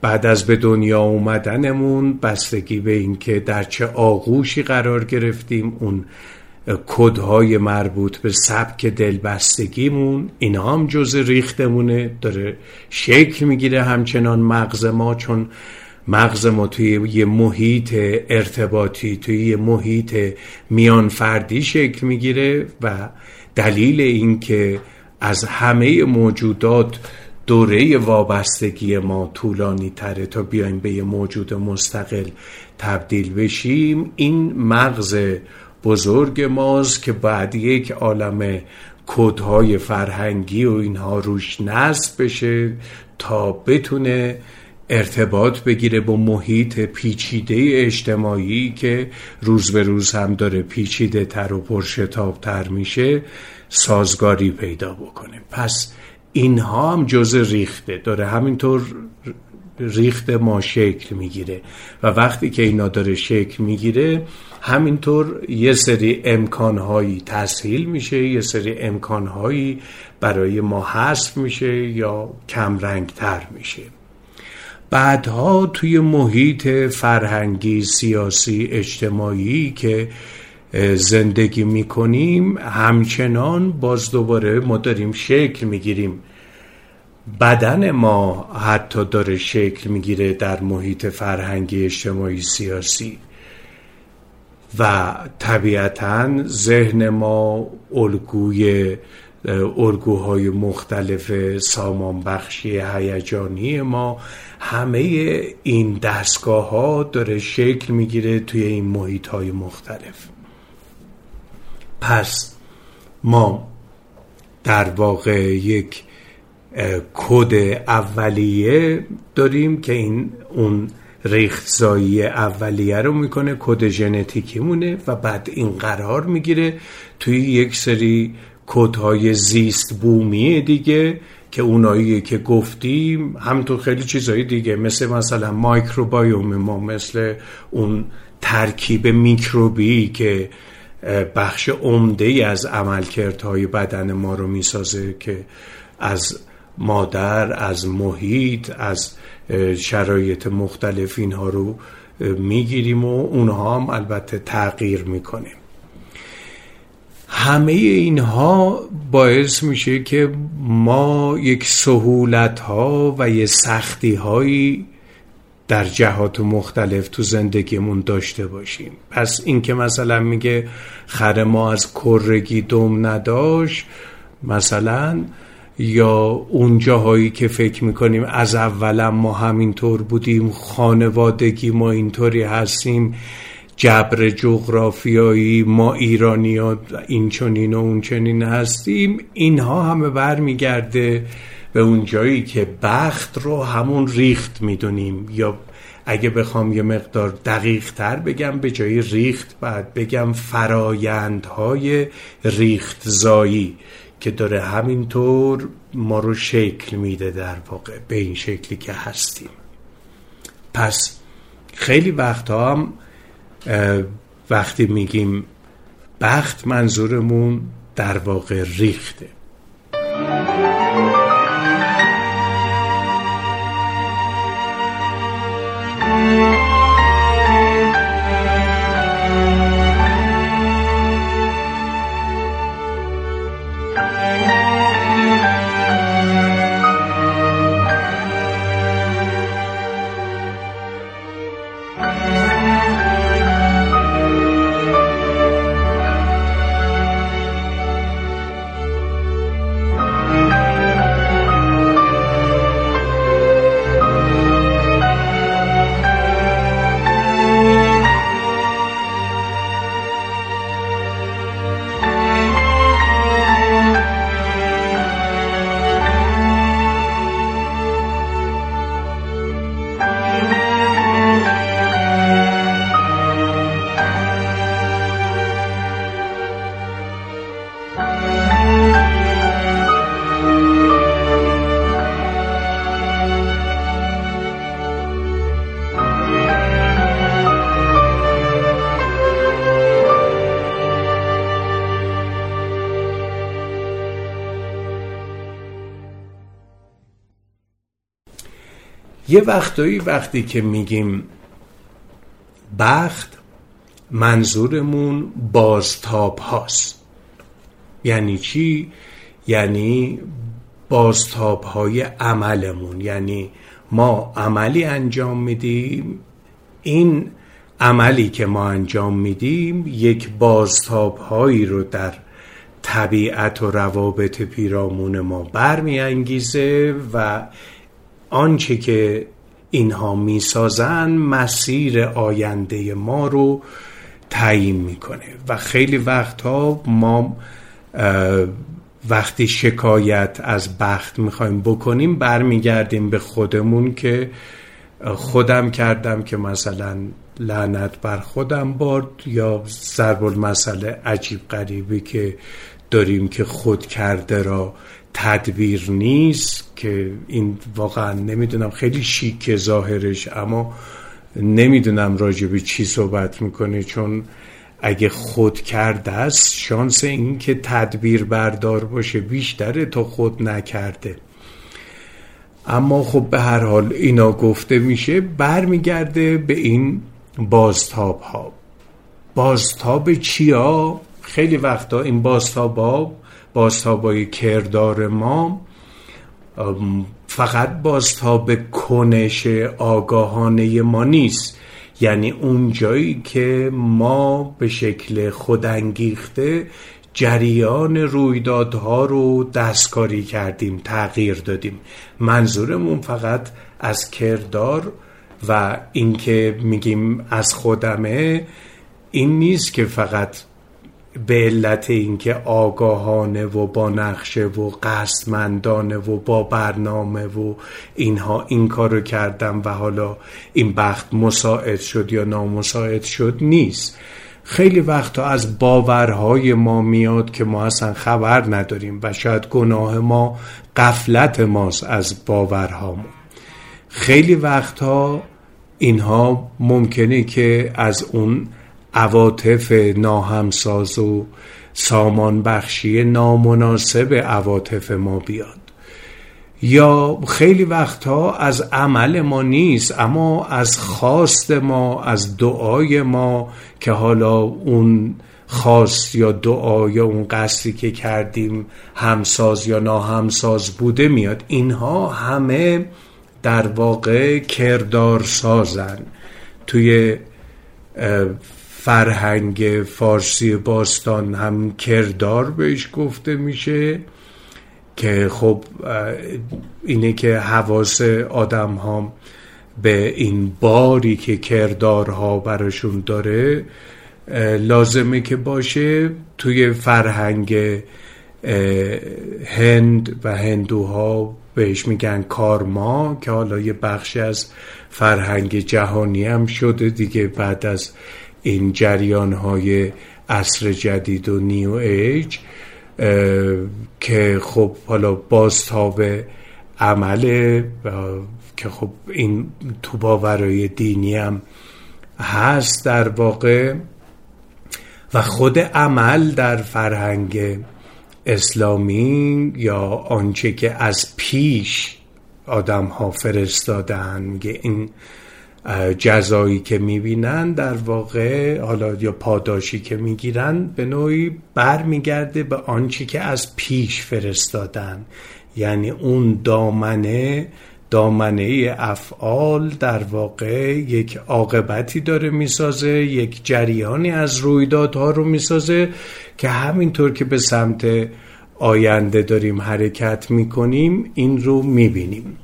بعد از به دنیا اومدنمون بستگی به اینکه در چه آغوشی قرار گرفتیم اون کدهای مربوط به سبک دلبستگیمون اینا هم جز ریختمونه. داره شکل می‌گیره همچنان مغز ما چون مغز ما توی یه محیط ارتباطی توی یه محیط میان فردی شکل می‌گیره و دلیل اینکه از همه موجودات دوره وابستگی ما طولانی تره تا بیایم به یه موجود مستقل تبدیل بشیم این مغز بزرگ ماست که بعد یک عالم کودهای فرهنگی و اینها روش نصب بشه تا بتونه ارتباط بگیره با محیط پیچیده اجتماعی که روز به روز هم داره پیچیده تر و پرشتاب تر میشه سازگاری پیدا بکنه. پس اینها هم جز ریخته. داره همینطور ریخت ما شکل می‌گیره. و وقتی که اینا داره شکل می‌گیره همینطور یه سری امکانهایی تسهیل میشه یه سری امکانهایی برای ما حذف میشه یا کم تر میشه. بعدها توی محیط فرهنگی سیاسی اجتماعی که زندگی می‌کنیم همچنان باز دوباره ما داریم شکل می‌گیریم. بدن ما حتی داره شکل می‌گیره در محیط فرهنگی اجتماعی سیاسی. و طبیعتا ذهن ما الگوی ارگوهای مختلف سامان بخشی هیجانی ما همه این دستگاه ها داره شکل می‌گیره توی این محیط های مختلف. پس ما در واقع یک کد اولیه داریم که این اون ریختزایی اولیه رو می‌کنه کد ژنتیکی مونه و بعد این قرار می‌گیره توی یک سری کودهای زیست بومی دیگه که اونایی که گفتیم همونطور خیلی چیزهای دیگه مثل مثلا مایکروبایوم ما مثل اون ترکیب میکروبی که بخش عمده ای از عملکردهای بدن ما رو می‌سازه که از مادر از محیط از شرایط مختلف اینها رو می‌گیریم و اونها هم البته تغییر می‌کنیم. همه اینها باعث میشه که ما یک سهولت ها و یه سختی هایی در جهات مختلف تو زندگیمون داشته باشیم. پس اینکه مثلا میگه خر ما از کرگی دم نداشت مثلا یا اون جاهایی که فکر می‌کنیم از اولم ما همینطور بودیم خانوادگی ما اینطوری هستیم جبر جغرافیایی ما ایرانی ها این چنین و اون چنین هستیم. اینها همه برمیگرده به اون جایی که بخت رو همون ریخت می‌دونیم. یا اگه بخوام یه مقدار دقیق تر بگم به جای ریخت بعد بگم فرایندهای ریخت زایی که داره همینطور ما رو شکل میده در واقع به این شکلی که هستیم. پس خیلی وقتها هم وقتی میگیم بخت منظورمون در واقع ریخته. وقتایی وقتی که میگیم بخت منظورمون بازتاب هاست یعنی چی؟ یعنی بازتاب های عملمون یعنی ما عملی انجام میدیم این عملی که ما انجام میدیم یک بازتاب هایی رو در طبیعت و روابط پیرامون ما برمیانگیزه و آنچه که اینها می‌سازن مسیر آینده ما رو تعیین می‌کنه. و خیلی وقتها ما وقتی شکایت از بخت می‌خوایم بکنیم برمیگردیم به خودمون که خودم کردم که مثلا لعنت بر خودم باد یا ضرب المثل عجیب غریبی که داریم که خود کرده را تدبیر نیست که این واقعا نمی‌دونم خیلی شیک ظاهرش اما نمی‌دونم راجع به چی صحبت می‌کنه. چون اگه خود کرده است شانس این که تدبیر بردار باشه بیشتره تا خود نکرده. اما خب به هر حال اینا گفته میشه برمیگرده به این بازتاب ها بازتاب چیا؟ خیلی وقتا این بازتاب ها بازتاب های کردار ما فقط بازتاب کنش آگاهانه ما نیست. یعنی اون جایی که ما به شکل خودانگیخته جریان رویدادها رو دستکاری کردیم تغییر دادیم. منظورمون فقط از کردار و اینکه میگیم از خودمه این نیست که فقط به علت اینکه آگاهانه و با نقشه و قصدمندانه و با برنامه و اینها این کارو کردم و حالا این بخت مساعد شد یا نامساعد شد نیست. خیلی وقتا از باورهای ما میاد که ما اصلا خبر نداریم و شاید گناه ما قفلت ماست از باورهامون. خیلی وقتها اینها ممکنه که از اون عواطف ناهمساز و سامان بخشی نامناسب عواطف ما بیاد. یا خیلی وقتها از عمل ما نیست اما از خواست ما از دعای ما که حالا اون خواست یا دعا یا اون قصدی که کردیم همساز یا ناهمساز بوده میاد. اینها همه در واقع کردار سازن توی فرهنگ فارسی باستان هم کردار بهش گفته میشه که خب اینه که حواس آدم ها به این باری که کردارها براشون داره لازمه که باشه توی فرهنگ هند و هندوها بهش میگن کارما که حالا یه بخشی از فرهنگ جهانی هم شده دیگه بعد از این جریان های عصر جدید و نیو ایج که خب حالا بازتاب عمله که خب این تو باورای دینی هم هست در واقع و خود عمل در فرهنگ اسلامی یا آنچه که از پیش آدم ها فرستادن این جزایی که می‌بینن در واقع حالا یا پاداشی که می‌گیرن به نوعی برمیگرده به آنچه که از پیش فرستادن. یعنی اون دامنه دامنه افعال در واقع یک عاقبتی داره می‌سازه یک جریانی از رویدادها رو می‌سازه که همینطور که به سمت آینده داریم حرکت می‌کنیم این رو می‌بینیم.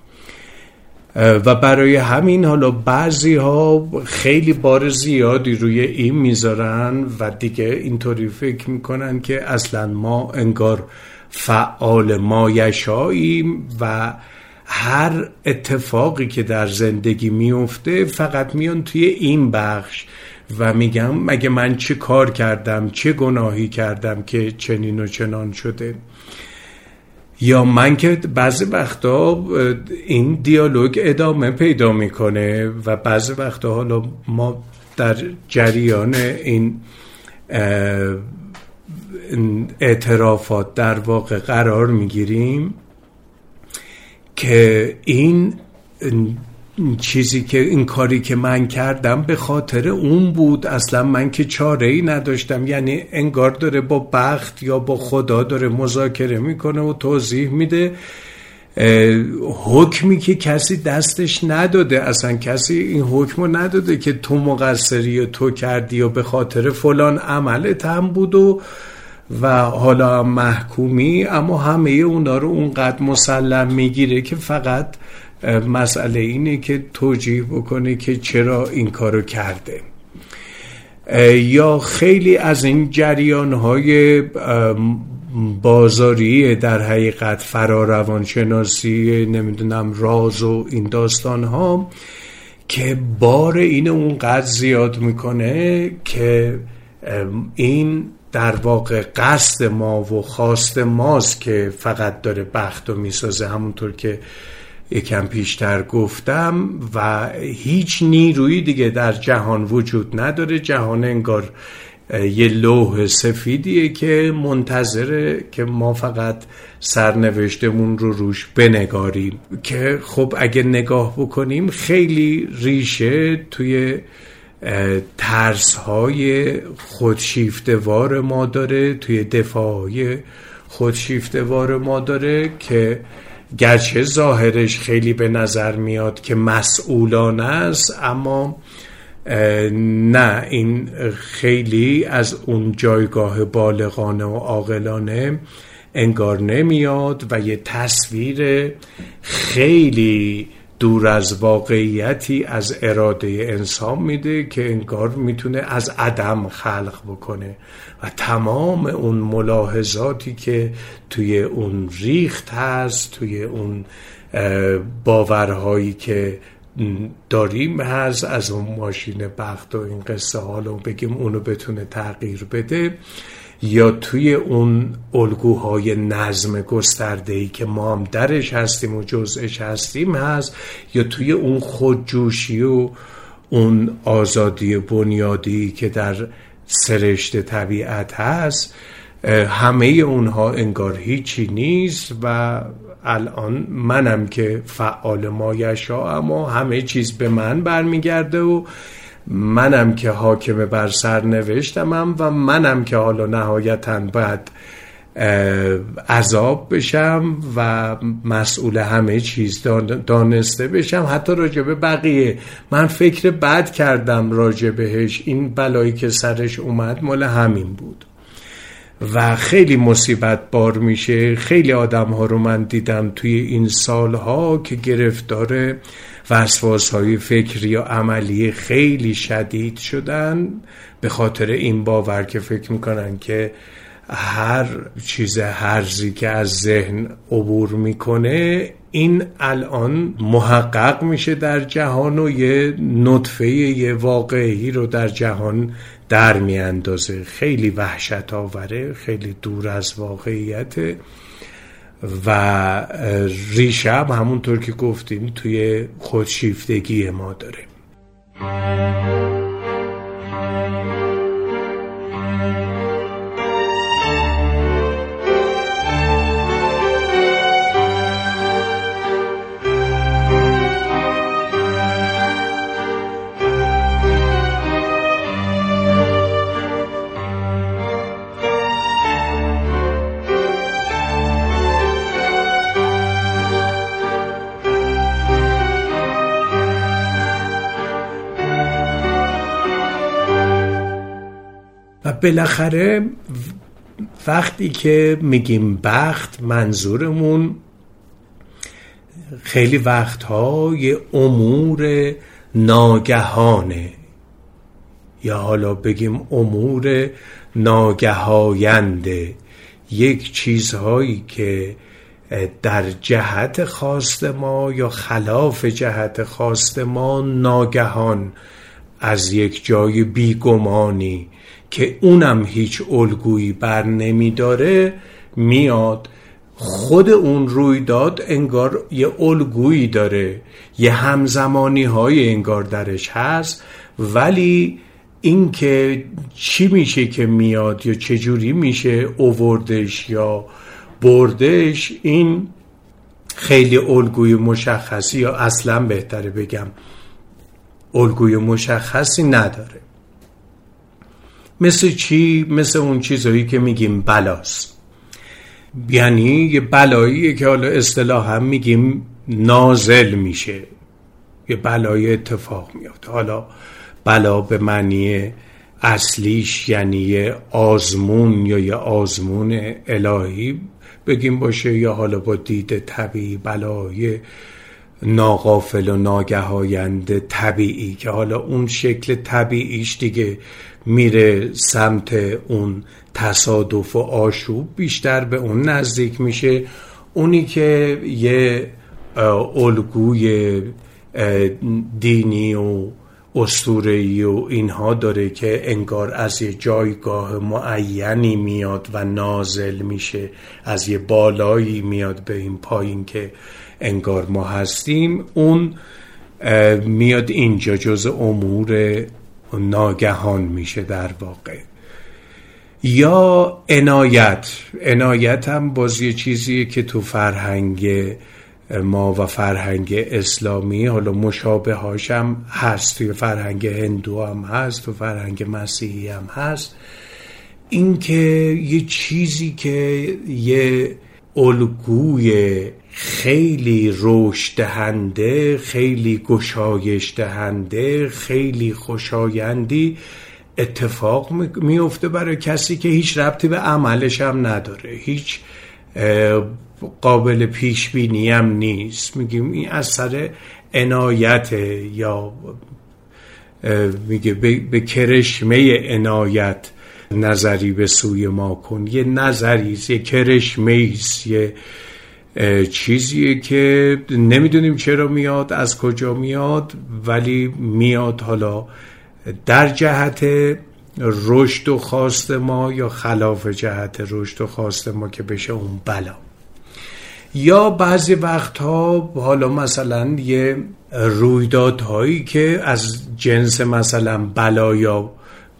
و برای همین حالا بعضی ها خیلی بار زیادی روی این می‌ذارن و دیگه اینطوری فکر می‌کنن که اصلا ما انگار فعال مایشاییم و هر اتفاقی که در زندگی میفته فقط میان توی این بخش و میگم مگه من چه کار کردم چه گناهی کردم که چنین و چنان شده. یا من که بعضی وقتا این دیالوگ ادامه پیدا می‌کنه و بعضی وقتا حالا ما در جریان این اعترافات در واقع قرار می‌گیریم که این چیزی که این کاری که من کردم به خاطر اون بود. اصلا من که چاره ای نداشتم. یعنی انگار داره با بخت یا با خدا داره مذاکره می‌کنه و توضیح میده. حکمی که کسی دستش نداده. اصلا کسی این حکم رو نداده که تو مقصری و تو کردی و به خاطر فلان عملت هم بود و و حالا محکومی اما همه اونا رو اونقدر مسلم می‌گیره که فقط مسئله اینه که توجیه بکنه که چرا این کارو کرده. یا خیلی از این جریان های بازاری در حقیقت فراروانشناسی نمی‌دونم راز و این داستان ها که بار این اونقدر زیاد می‌کنه که این در واقع قصد ما و خواست ماست که فقط داره بخت و می‌سازه. همونطور که یکم پیشتر گفتم و هیچ نیروی دیگه در جهان وجود نداره. جهان انگار یه لوح سفیدیه که منتظره که ما فقط سرنوشتمون رو روش بنگاریم. که خب اگه نگاه بکنیم خیلی ریشه توی ترس های خودشیفتوار ما داره توی دفاع های خودشیفتوار ما داره که گرچه ظاهرش خیلی به نظر میاد که مسئولانه است اما نه این خیلی از اون جایگاه بالغانه و عاقلانه انگار نمیاد و یه تصویر خیلی دور از واقعیتی از اراده انسان میده که انگار می‌تونه از عدم خلق بکنه و تمام اون ملاحظاتی که توی اون ریخت هست توی اون باورهایی که داریم هست از اون ماشین بخت و این قصه حالا بگیم اونو بتونه تغییر بده. یا توی اون الگوهای نظم گسترده ای که ما هم درش هستیم و جزءش هستیم هست یا توی اون خودجوشی و اون آزادی بنیادی که در سرشت طبیعت هست همه اونها انگار هیچی نیست و الان منم که فعال مایشا اما همه چیز به من برمیگرده و منم که حاکم بر سرنوشتمم و منم که حالا نهایتا باید عذاب بشم و مسئول همه چیز دانسته بشم. حتی راجبه بقیه. من فکر بد کردم راجبهش این بلایی که سرش اومد مال همین بود. و خیلی مصیبت بار میشه. خیلی آدم ها رو من دیدم توی این سالها که گرفتار وسواس های فکری یا عملی خیلی شدید شدن. به خاطر این باور که فکر می‌کنن که هر چیز هرزی که از ذهن عبور می‌کنه این الان محقق میشه در جهان و یه نطفه یه واقعی رو در جهان در میاندازه. خیلی وحشت آوره خیلی دور از واقعیت. و ریشه همونطور که گفتیم توی خودشیفتگی ما داره بالاخره وقتی که میگیم بخت منظورمون خیلی وقتها یه امور ناگهانه. یا حالا بگیم امور ناگهاینده یک چیزهایی که در جهت خواست ما یا خلاف جهت خواست ما ناگهان از یک جای بیگمانی که اونم هیچ الگویی بر نمیداره میاد خود اون رویداد انگار یه الگویی داره یه همزمانی های انگار درش هست ولی اینکه چی میشه که میاد یا چجوری میشه اووردش یا بردش این خیلی الگوی مشخصی یا اصلا بهتره بگم الگوی مشخصی نداره. مثل چی؟ مثل اون چیزهایی که میگیم بلاست. یعنی یه بلاییه که حالا اصطلاح هم میگیم نازل میشه. یه بلای اتفاق میافته. حالا بلا به معنی اصلیش یعنی یه آزمون یا یه آزمون الهی بگیم باشه یا حالا با دید طبیعی بلای ناقافل و ناگهایند طبیعی که حالا اون شکل طبیعیش دیگه میره سمت اون تصادف و آشوب بیشتر به اون نزدیک میشه. اونی که یه الگوی دینی و استورهی و اینها داره که انگار از یه جایگاه معینی میاد و نازل میشه از یه بالایی میاد به این پایین که انگار ما هستیم. اون میاد اینجا جز امور ناگهان میشه در واقع. یا عنایت عنایت هم باز یه چیزیه که تو فرهنگ ما و فرهنگ اسلامی حالا مشابه هاشم هست. توی فرهنگ هندو هم هست تو فرهنگ مسیحی هم هست. اینکه یه چیزی که یه الگوی خیلی رشد دهنده خیلی گشایش دهنده خیلی خوشایندی اتفاق میفته برای کسی که هیچ ربطی به عملش هم نداره. هیچ قابل پیش بینی هم نیست. میگیم این اثر عنایت یا میگه به کرشمه عنایت نظری به سوی ما کن. یه نظری یه کرشمه یه چیزیه که نمی‌دونیم چرا میاد از کجا میاد ولی میاد حالا در جهت رشد و خواست ما یا خلاف جهت رشد و خواست ما که بشه اون بلا. یا بعضی وقتها حالا مثلا یه رویدادهایی که از جنس مثلا بلایا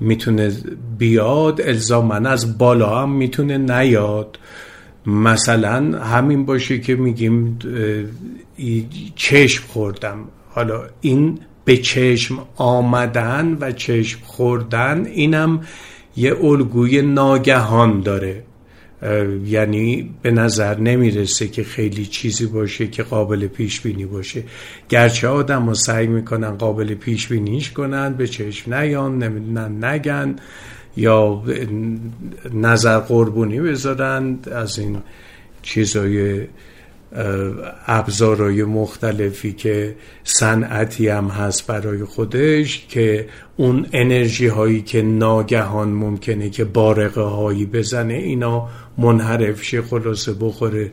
می‌تونه بیاد الزامن از بالا هم می‌تونه نیاد. مثلا همین باشه که میگیم چشم خوردم. حالا این به چشم آمدن و چشم خوردن اینم یه الگوی ناگهان داره. یعنی به نظر نمی‌رسه که خیلی چیزی باشه که قابل پیش بینی باشه. گرچه آدم رو سعی می‌کنن قابل پیش بینیش کنن به چشم نیان نمی‌دونن نگن. یا نظر قربونی بذارن از این چیزای ابزارهای مختلفی که صنعتی هم هست برای خودش که اون انرژی هایی که ناگهان ممکنه که بارقه هایی بزنه اینا منحرف شه خلاصه بخوره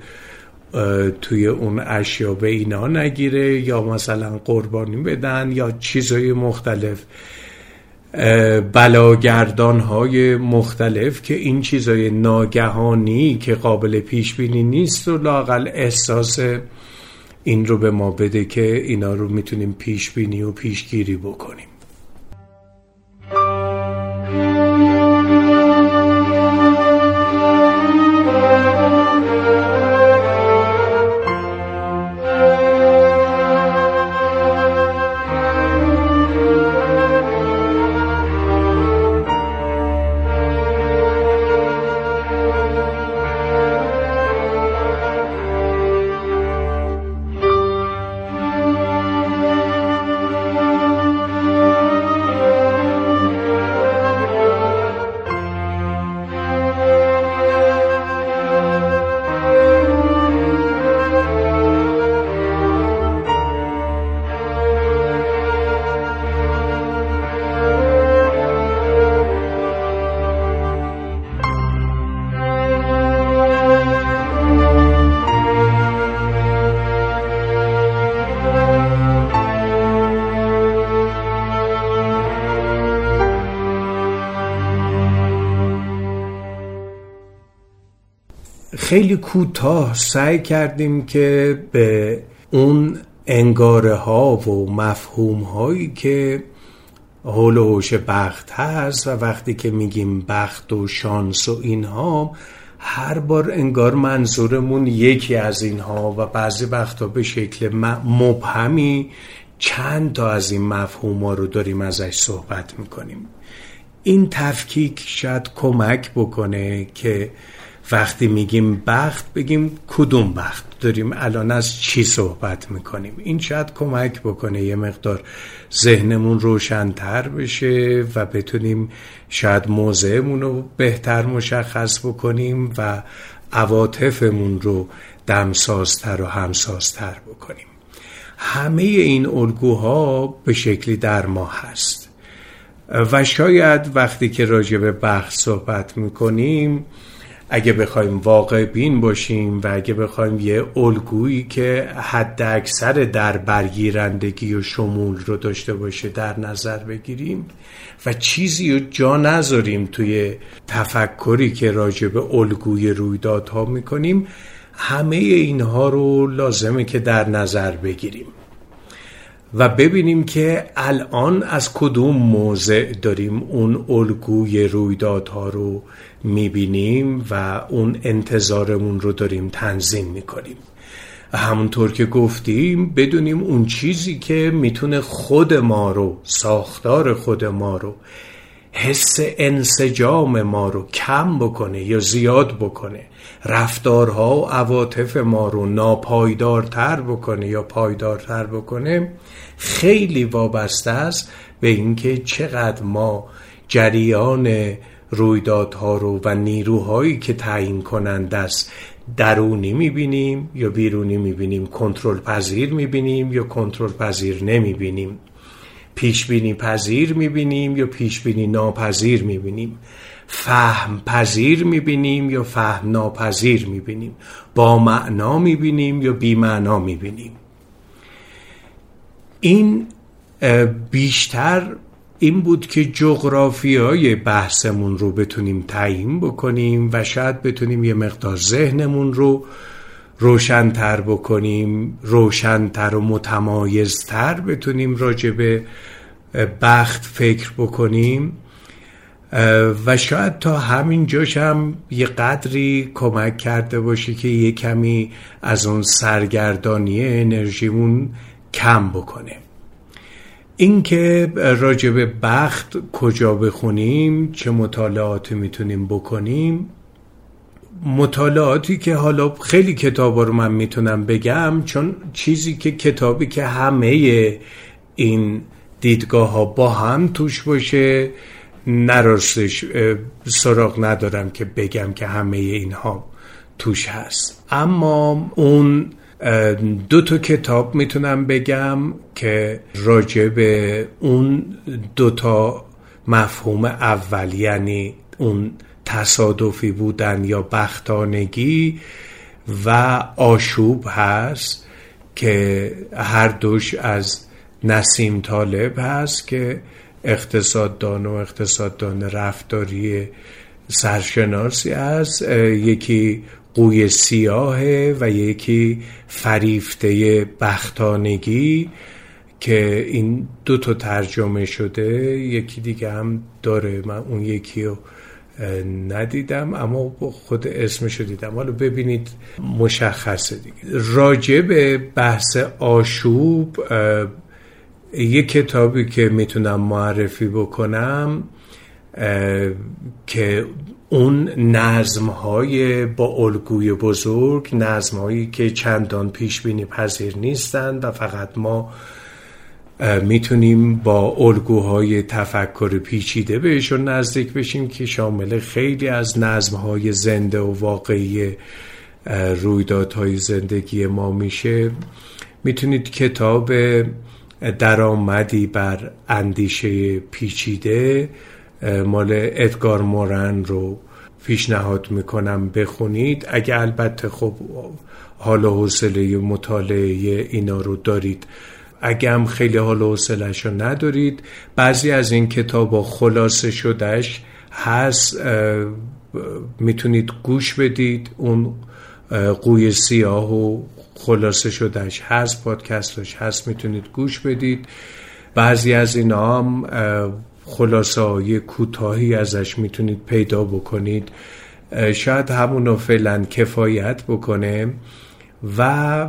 توی اون اشیا به اینا نگیره یا مثلا قربانی بدن یا چیزهای مختلف. بلاگردان های مختلف که این چیزای ناگهانی که قابل پیش بینی نیست و لاقل احساس این رو به ما بده که اینا رو می‌تونیم پیش بینی و پیشگیری بکنیم. خیلی کوتاه سعی کردیم که به اون انگاره ها و مفهوم هایی که حول و حوش بخت هست و وقتی که میگیم بخت و شانس و اینها هر بار انگار منظورمون یکی از اینها و بعضی وقتا به شکل مبهمی چند تا از این مفهوم ها رو داریم ازش صحبت می‌کنیم. این تفکیک شاید کمک بکنه که وقتی میگیم بخت بگیم کدوم بخت. داریم الان از چی صحبت می‌کنیم؟ این شاید کمک بکنه یه مقدار ذهنمون روشنتر بشه و بتونیم شاید موضعمون رو بهتر مشخص بکنیم و عواطفمون رو دمسازتر و همسازتر بکنیم. همه این الگوها به شکلی در ما هست. و شاید وقتی که راجع به بخت صحبت می‌کنیم اگه بخوایم واقع بین باشیم و اگه بخوایم یه الگویی که حد اکثر در برگیرندگی و شمول رو داشته باشه در نظر بگیریم و چیزی رو جا نذاریم توی تفکری که راجع به الگوی رویدادها می‌کنیم همه اینها رو لازمه که در نظر بگیریم. و ببینیم که الان از کدوم موضع داریم اون الگوی رویدادها رو می‌بینیم و اون انتظارمون رو داریم تنظیم می‌کنیم. همونطور که گفتیم بدونیم اون چیزی که می‌تونه خود ما رو ساختار خود ما رو حس انسجام ما رو کم بکنه یا زیاد بکنه رفتارها و عواطف ما رو ناپایدارتر بکنه یا پایدارتر بکنه خیلی وابسته است به اینکه چقدر ما جریان رویدادها رو و نیروهایی که تعیین کنند است درونی می‌بینیم یا بیرونی می‌بینیم کنترل پذیر می‌بینیم یا کنترل پذیر نمی‌بینیم. پیش بینی پذیر می‌بینیم یا پیش بینی ناپذیر می‌بینیم. فهم پذیر می‌بینیم یا فهم ناپذیر می‌بینیم. با معنا می‌بینیم یا بی معنا می‌بینیم. این بیشتر این بود که جغرافیای بحثمون رو بتونیم تعیین بکنیم و شاید بتونیم یه مقدار ذهنمون رو روشنتر بکنیم روشنتر و متمایزتر بتونیم راجع به بخت فکر بکنیم. و شاید تا همین جاش هم یه قدری کمک کرده باشه که یه کمی از اون سرگردانی انرژیمون کم بکنه. اینکه راجع به بخت کجا بخونیم چه مطالعاتی می‌تونیم بکنیم مطالعاتی که حالا خیلی کتاب رو من می‌تونم بگم چون چیزی که کتابی که همه این دیدگاه ها با هم توش باشه نراستش سراغ ندارم که بگم که همه اینها توش هست. اما اون دو تا کتاب می‌تونم بگم که راجع به اون دو تا مفهوم اول یعنی اون تصادفی بودن یا بختانگی و آشوب هست که هر دوش از نسیم طالب هست که اقتصاددان و اقتصاددان رفتاری سرشناسی است یکی قوی سیاهه و یکی فریفته بختانگی که این دو تا ترجمه شده یکی دیگه هم داره. من اون یکی رو ندیدم اما خود اسمش رو دیدم. حالا ببینید مشخصه دیگه. راجع به بحث آشوب یه کتابی که می‌تونم معرفی بکنم که اون نظم های با الگوی بزرگ نظم هایی که چندان پیش بینی پذیر نیستند و فقط ما می‌تونیم با الگوهای تفکر پیچیده بهشون نزدیک بشیم که شامل خیلی از نظم های زنده و واقعی رویدادهای زندگی ما میشه. می‌تونید کتاب درآمدی بر اندیشه پیچیده مال ادگار مورن رو پیشنهاد می‌کنم بخونید. اگه البته خب حال و حوصله مطالعه اینا رو دارید. اگه هم خیلی حال و حوصلهش رو ندارید بعضی از این کتاب خلاصه شدهش هست می‌تونید گوش بدید. اون قوی سیاه و خلاصه شدهش هست پادکستش هست می‌تونید گوش بدید. بعضی از اینا هم خلاصه کوتاهی ازش می‌تونید پیدا بکنید. شاید همونو فعلا کفایت بکنه و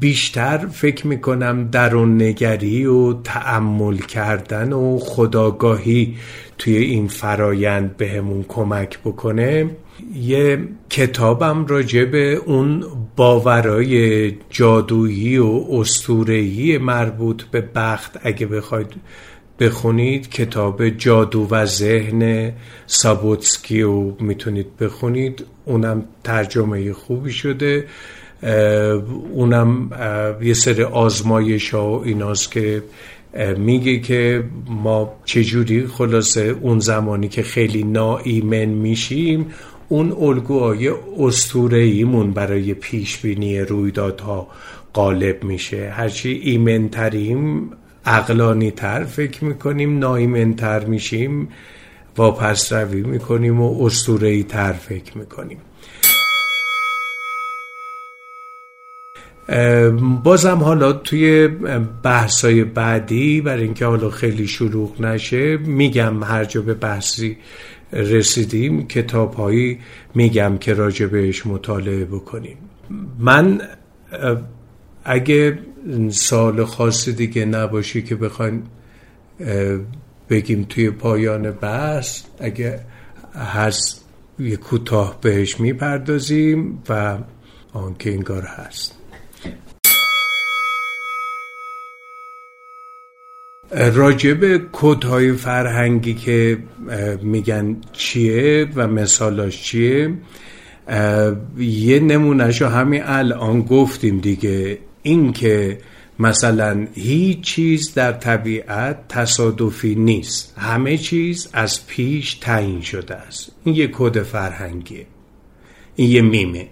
بیشتر فکر می‌کنم درون نگری و تعمل کردن و خداگاهی توی این فرایند بهمون کمک بکنه. یه کتابم راجع به اون باورای جادویی و استورهی مربوط به بخت اگه بخواید بخونید کتاب جادو و ذهن سابوتسکی رو می‌تونید بخونید. اونم ترجمه خوبی شده. اونم یه سری آزمایش ها و ایناست که میگه که ما چجوری خلاصه اون زمانی که خیلی ناایمن میشیم اون الگوهای ایمون برای پیش بینی رویدادها غالب میشه. هرچی ایمن تریم اقلانی تر فکر می‌کنیم نایمن تر میشیم واپس روی می‌کنیم و استورهی تر فکر می‌کنیم. بازم حالا توی بحثای بعدی برای اینکه حالا خیلی شلوغ نشه میگم هر جا به بحثی رسیدیم کتاب هایی میگم که راجع بهش مطالعه بکنیم. من اگه سال خاصی دیگه نباشی که بخوایم بگیم توی پایان بحث اگه هست یه کوتاه بهش می‌پردازیم و آنکه انگار هست. راجب کودهای فرهنگی که میگن چیه و مثالاش چیه یه نمونهشو همین الان گفتیم دیگه. این که مثلا هیچ چیز در طبیعت تصادفی نیست. همه چیز از پیش تعیین شده است. این یه کد فرهنگیه. این یه میمه.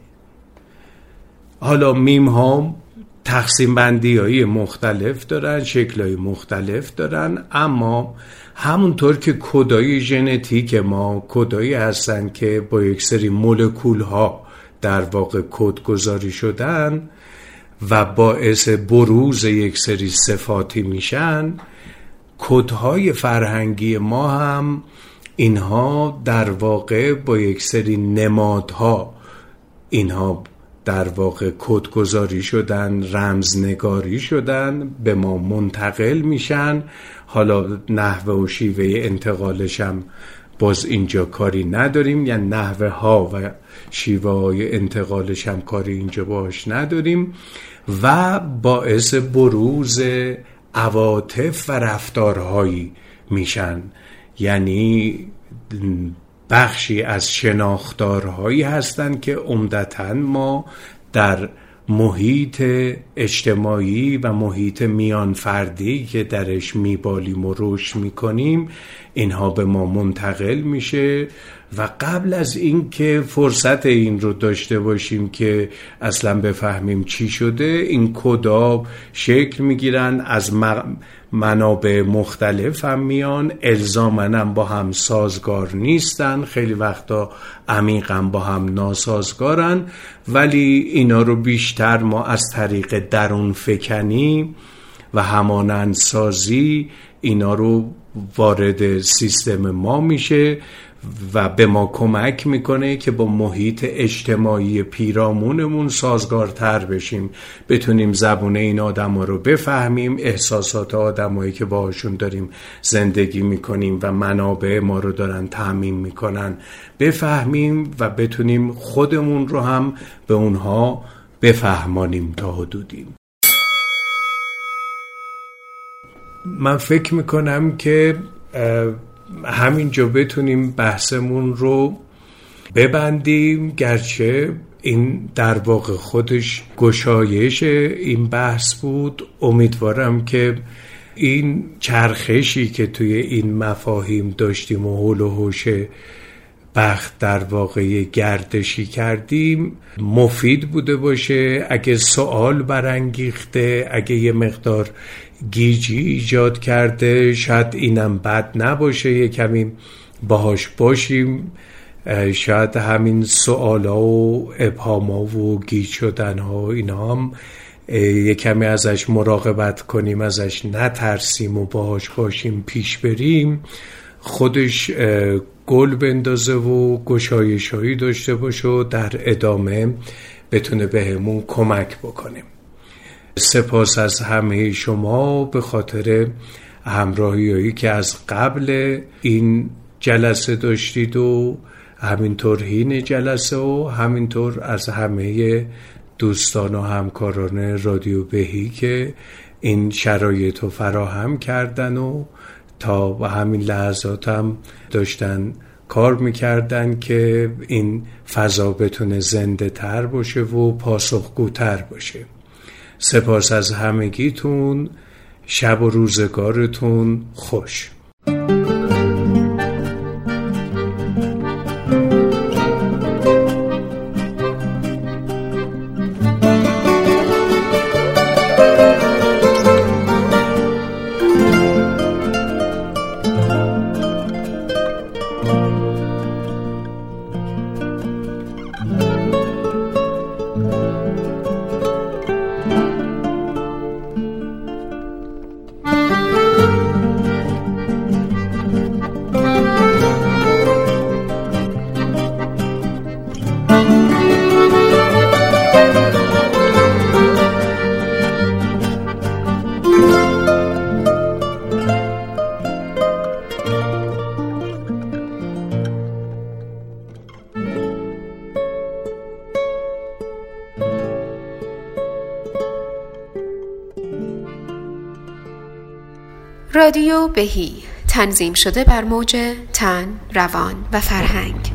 حالا میم ها تقسیم بندی های مختلف دارن شکل های مختلف دارن اما همونطور که کدای ژنتیک ما کدایی هستن که با یک سری مولکول ها در واقع کد گذاری شدن و باعث بروز یک سری صفاتی میشن. کدهای فرهنگی ما هم اینها در واقع با یک سری نمادها اینها در واقع کدگذاری شدن رمزنگاری شدن به ما منتقل میشن. حالا نحوه و شیوه انتقالش هم باز اینجا کاری نداریم یعنی نحوه ها و شیوه های انتقالش هم کاری اینجا باش نداریم و باعث بروز عواطف و رفتارهایی میشن. یعنی بخشی از شناختارهایی هستند که عمدتا ما در محیط اجتماعی و محیط میان فردی که درش میبالیم و رشد می‌کنیم اینها به ما منتقل میشه و قبل از اینکه فرصت این رو داشته باشیم که اصلا بفهمیم چی شده این کدا شکل می‌گیرن از منابع مختلف هم میان الزامنم با هم سازگار نیستن خیلی وقتا عمیقا با هم ناسازگارن ولی اینا رو بیشتر ما از طریق درون فکنی و همانندسازی اینا رو وارد سیستم ما میشه. و به ما کمک می‌کنه که با محیط اجتماعی پیرامونمون سازگارتر بشیم. بتونیم زبون این آدم رو بفهمیم احساسات آدمایی که باهاشون داریم زندگی می‌کنیم و منابع ما رو دارن تعمین می‌کنن. بفهمیم و بتونیم خودمون رو هم به اونها بفهمانیم تا حدودیم. من فکر می‌کنم که همینجا بتونیم بحثمون رو ببندیم گرچه این در واقع خودش گشایش این بحث بود. امیدوارم که این چرخشی که توی این مفاهیم داشتیم و حول و حوش بخت در واقع گردشی کردیم مفید بوده باشه. اگه سوال برانگیخته اگه یه مقدار گیجی ایجاد کرده. شاید اینم بد نباشه یه کمی باهاش باشیم. شاید همین سوالا و ابهاما و گیج شدن ها اینا هم یه کمی ازش مراقبت کنیم ازش نترسیم و باهاش باشیم پیش بریم. خودش گل بندازه و گشایش داشته باشه و در ادامه بتونه بهمون کمک بکنه. سپاس از همه شما به خاطر همراهی هایی که از قبل این جلسه داشتید و همینطور هین جلسه و همینطور از همه دوستان و همکاران رادیو بهی که این شرایط رو فراهم کردن و تا و همین لحظات هم داشتن کار می‌کردن که این فضا بتونه زنده تر باشه و پاسخگوتر باشه. سپاس از همگیتون. شب و روزگارتون خوش. بهی. تنظیم شده بر موج تن، روان و فرهنگ.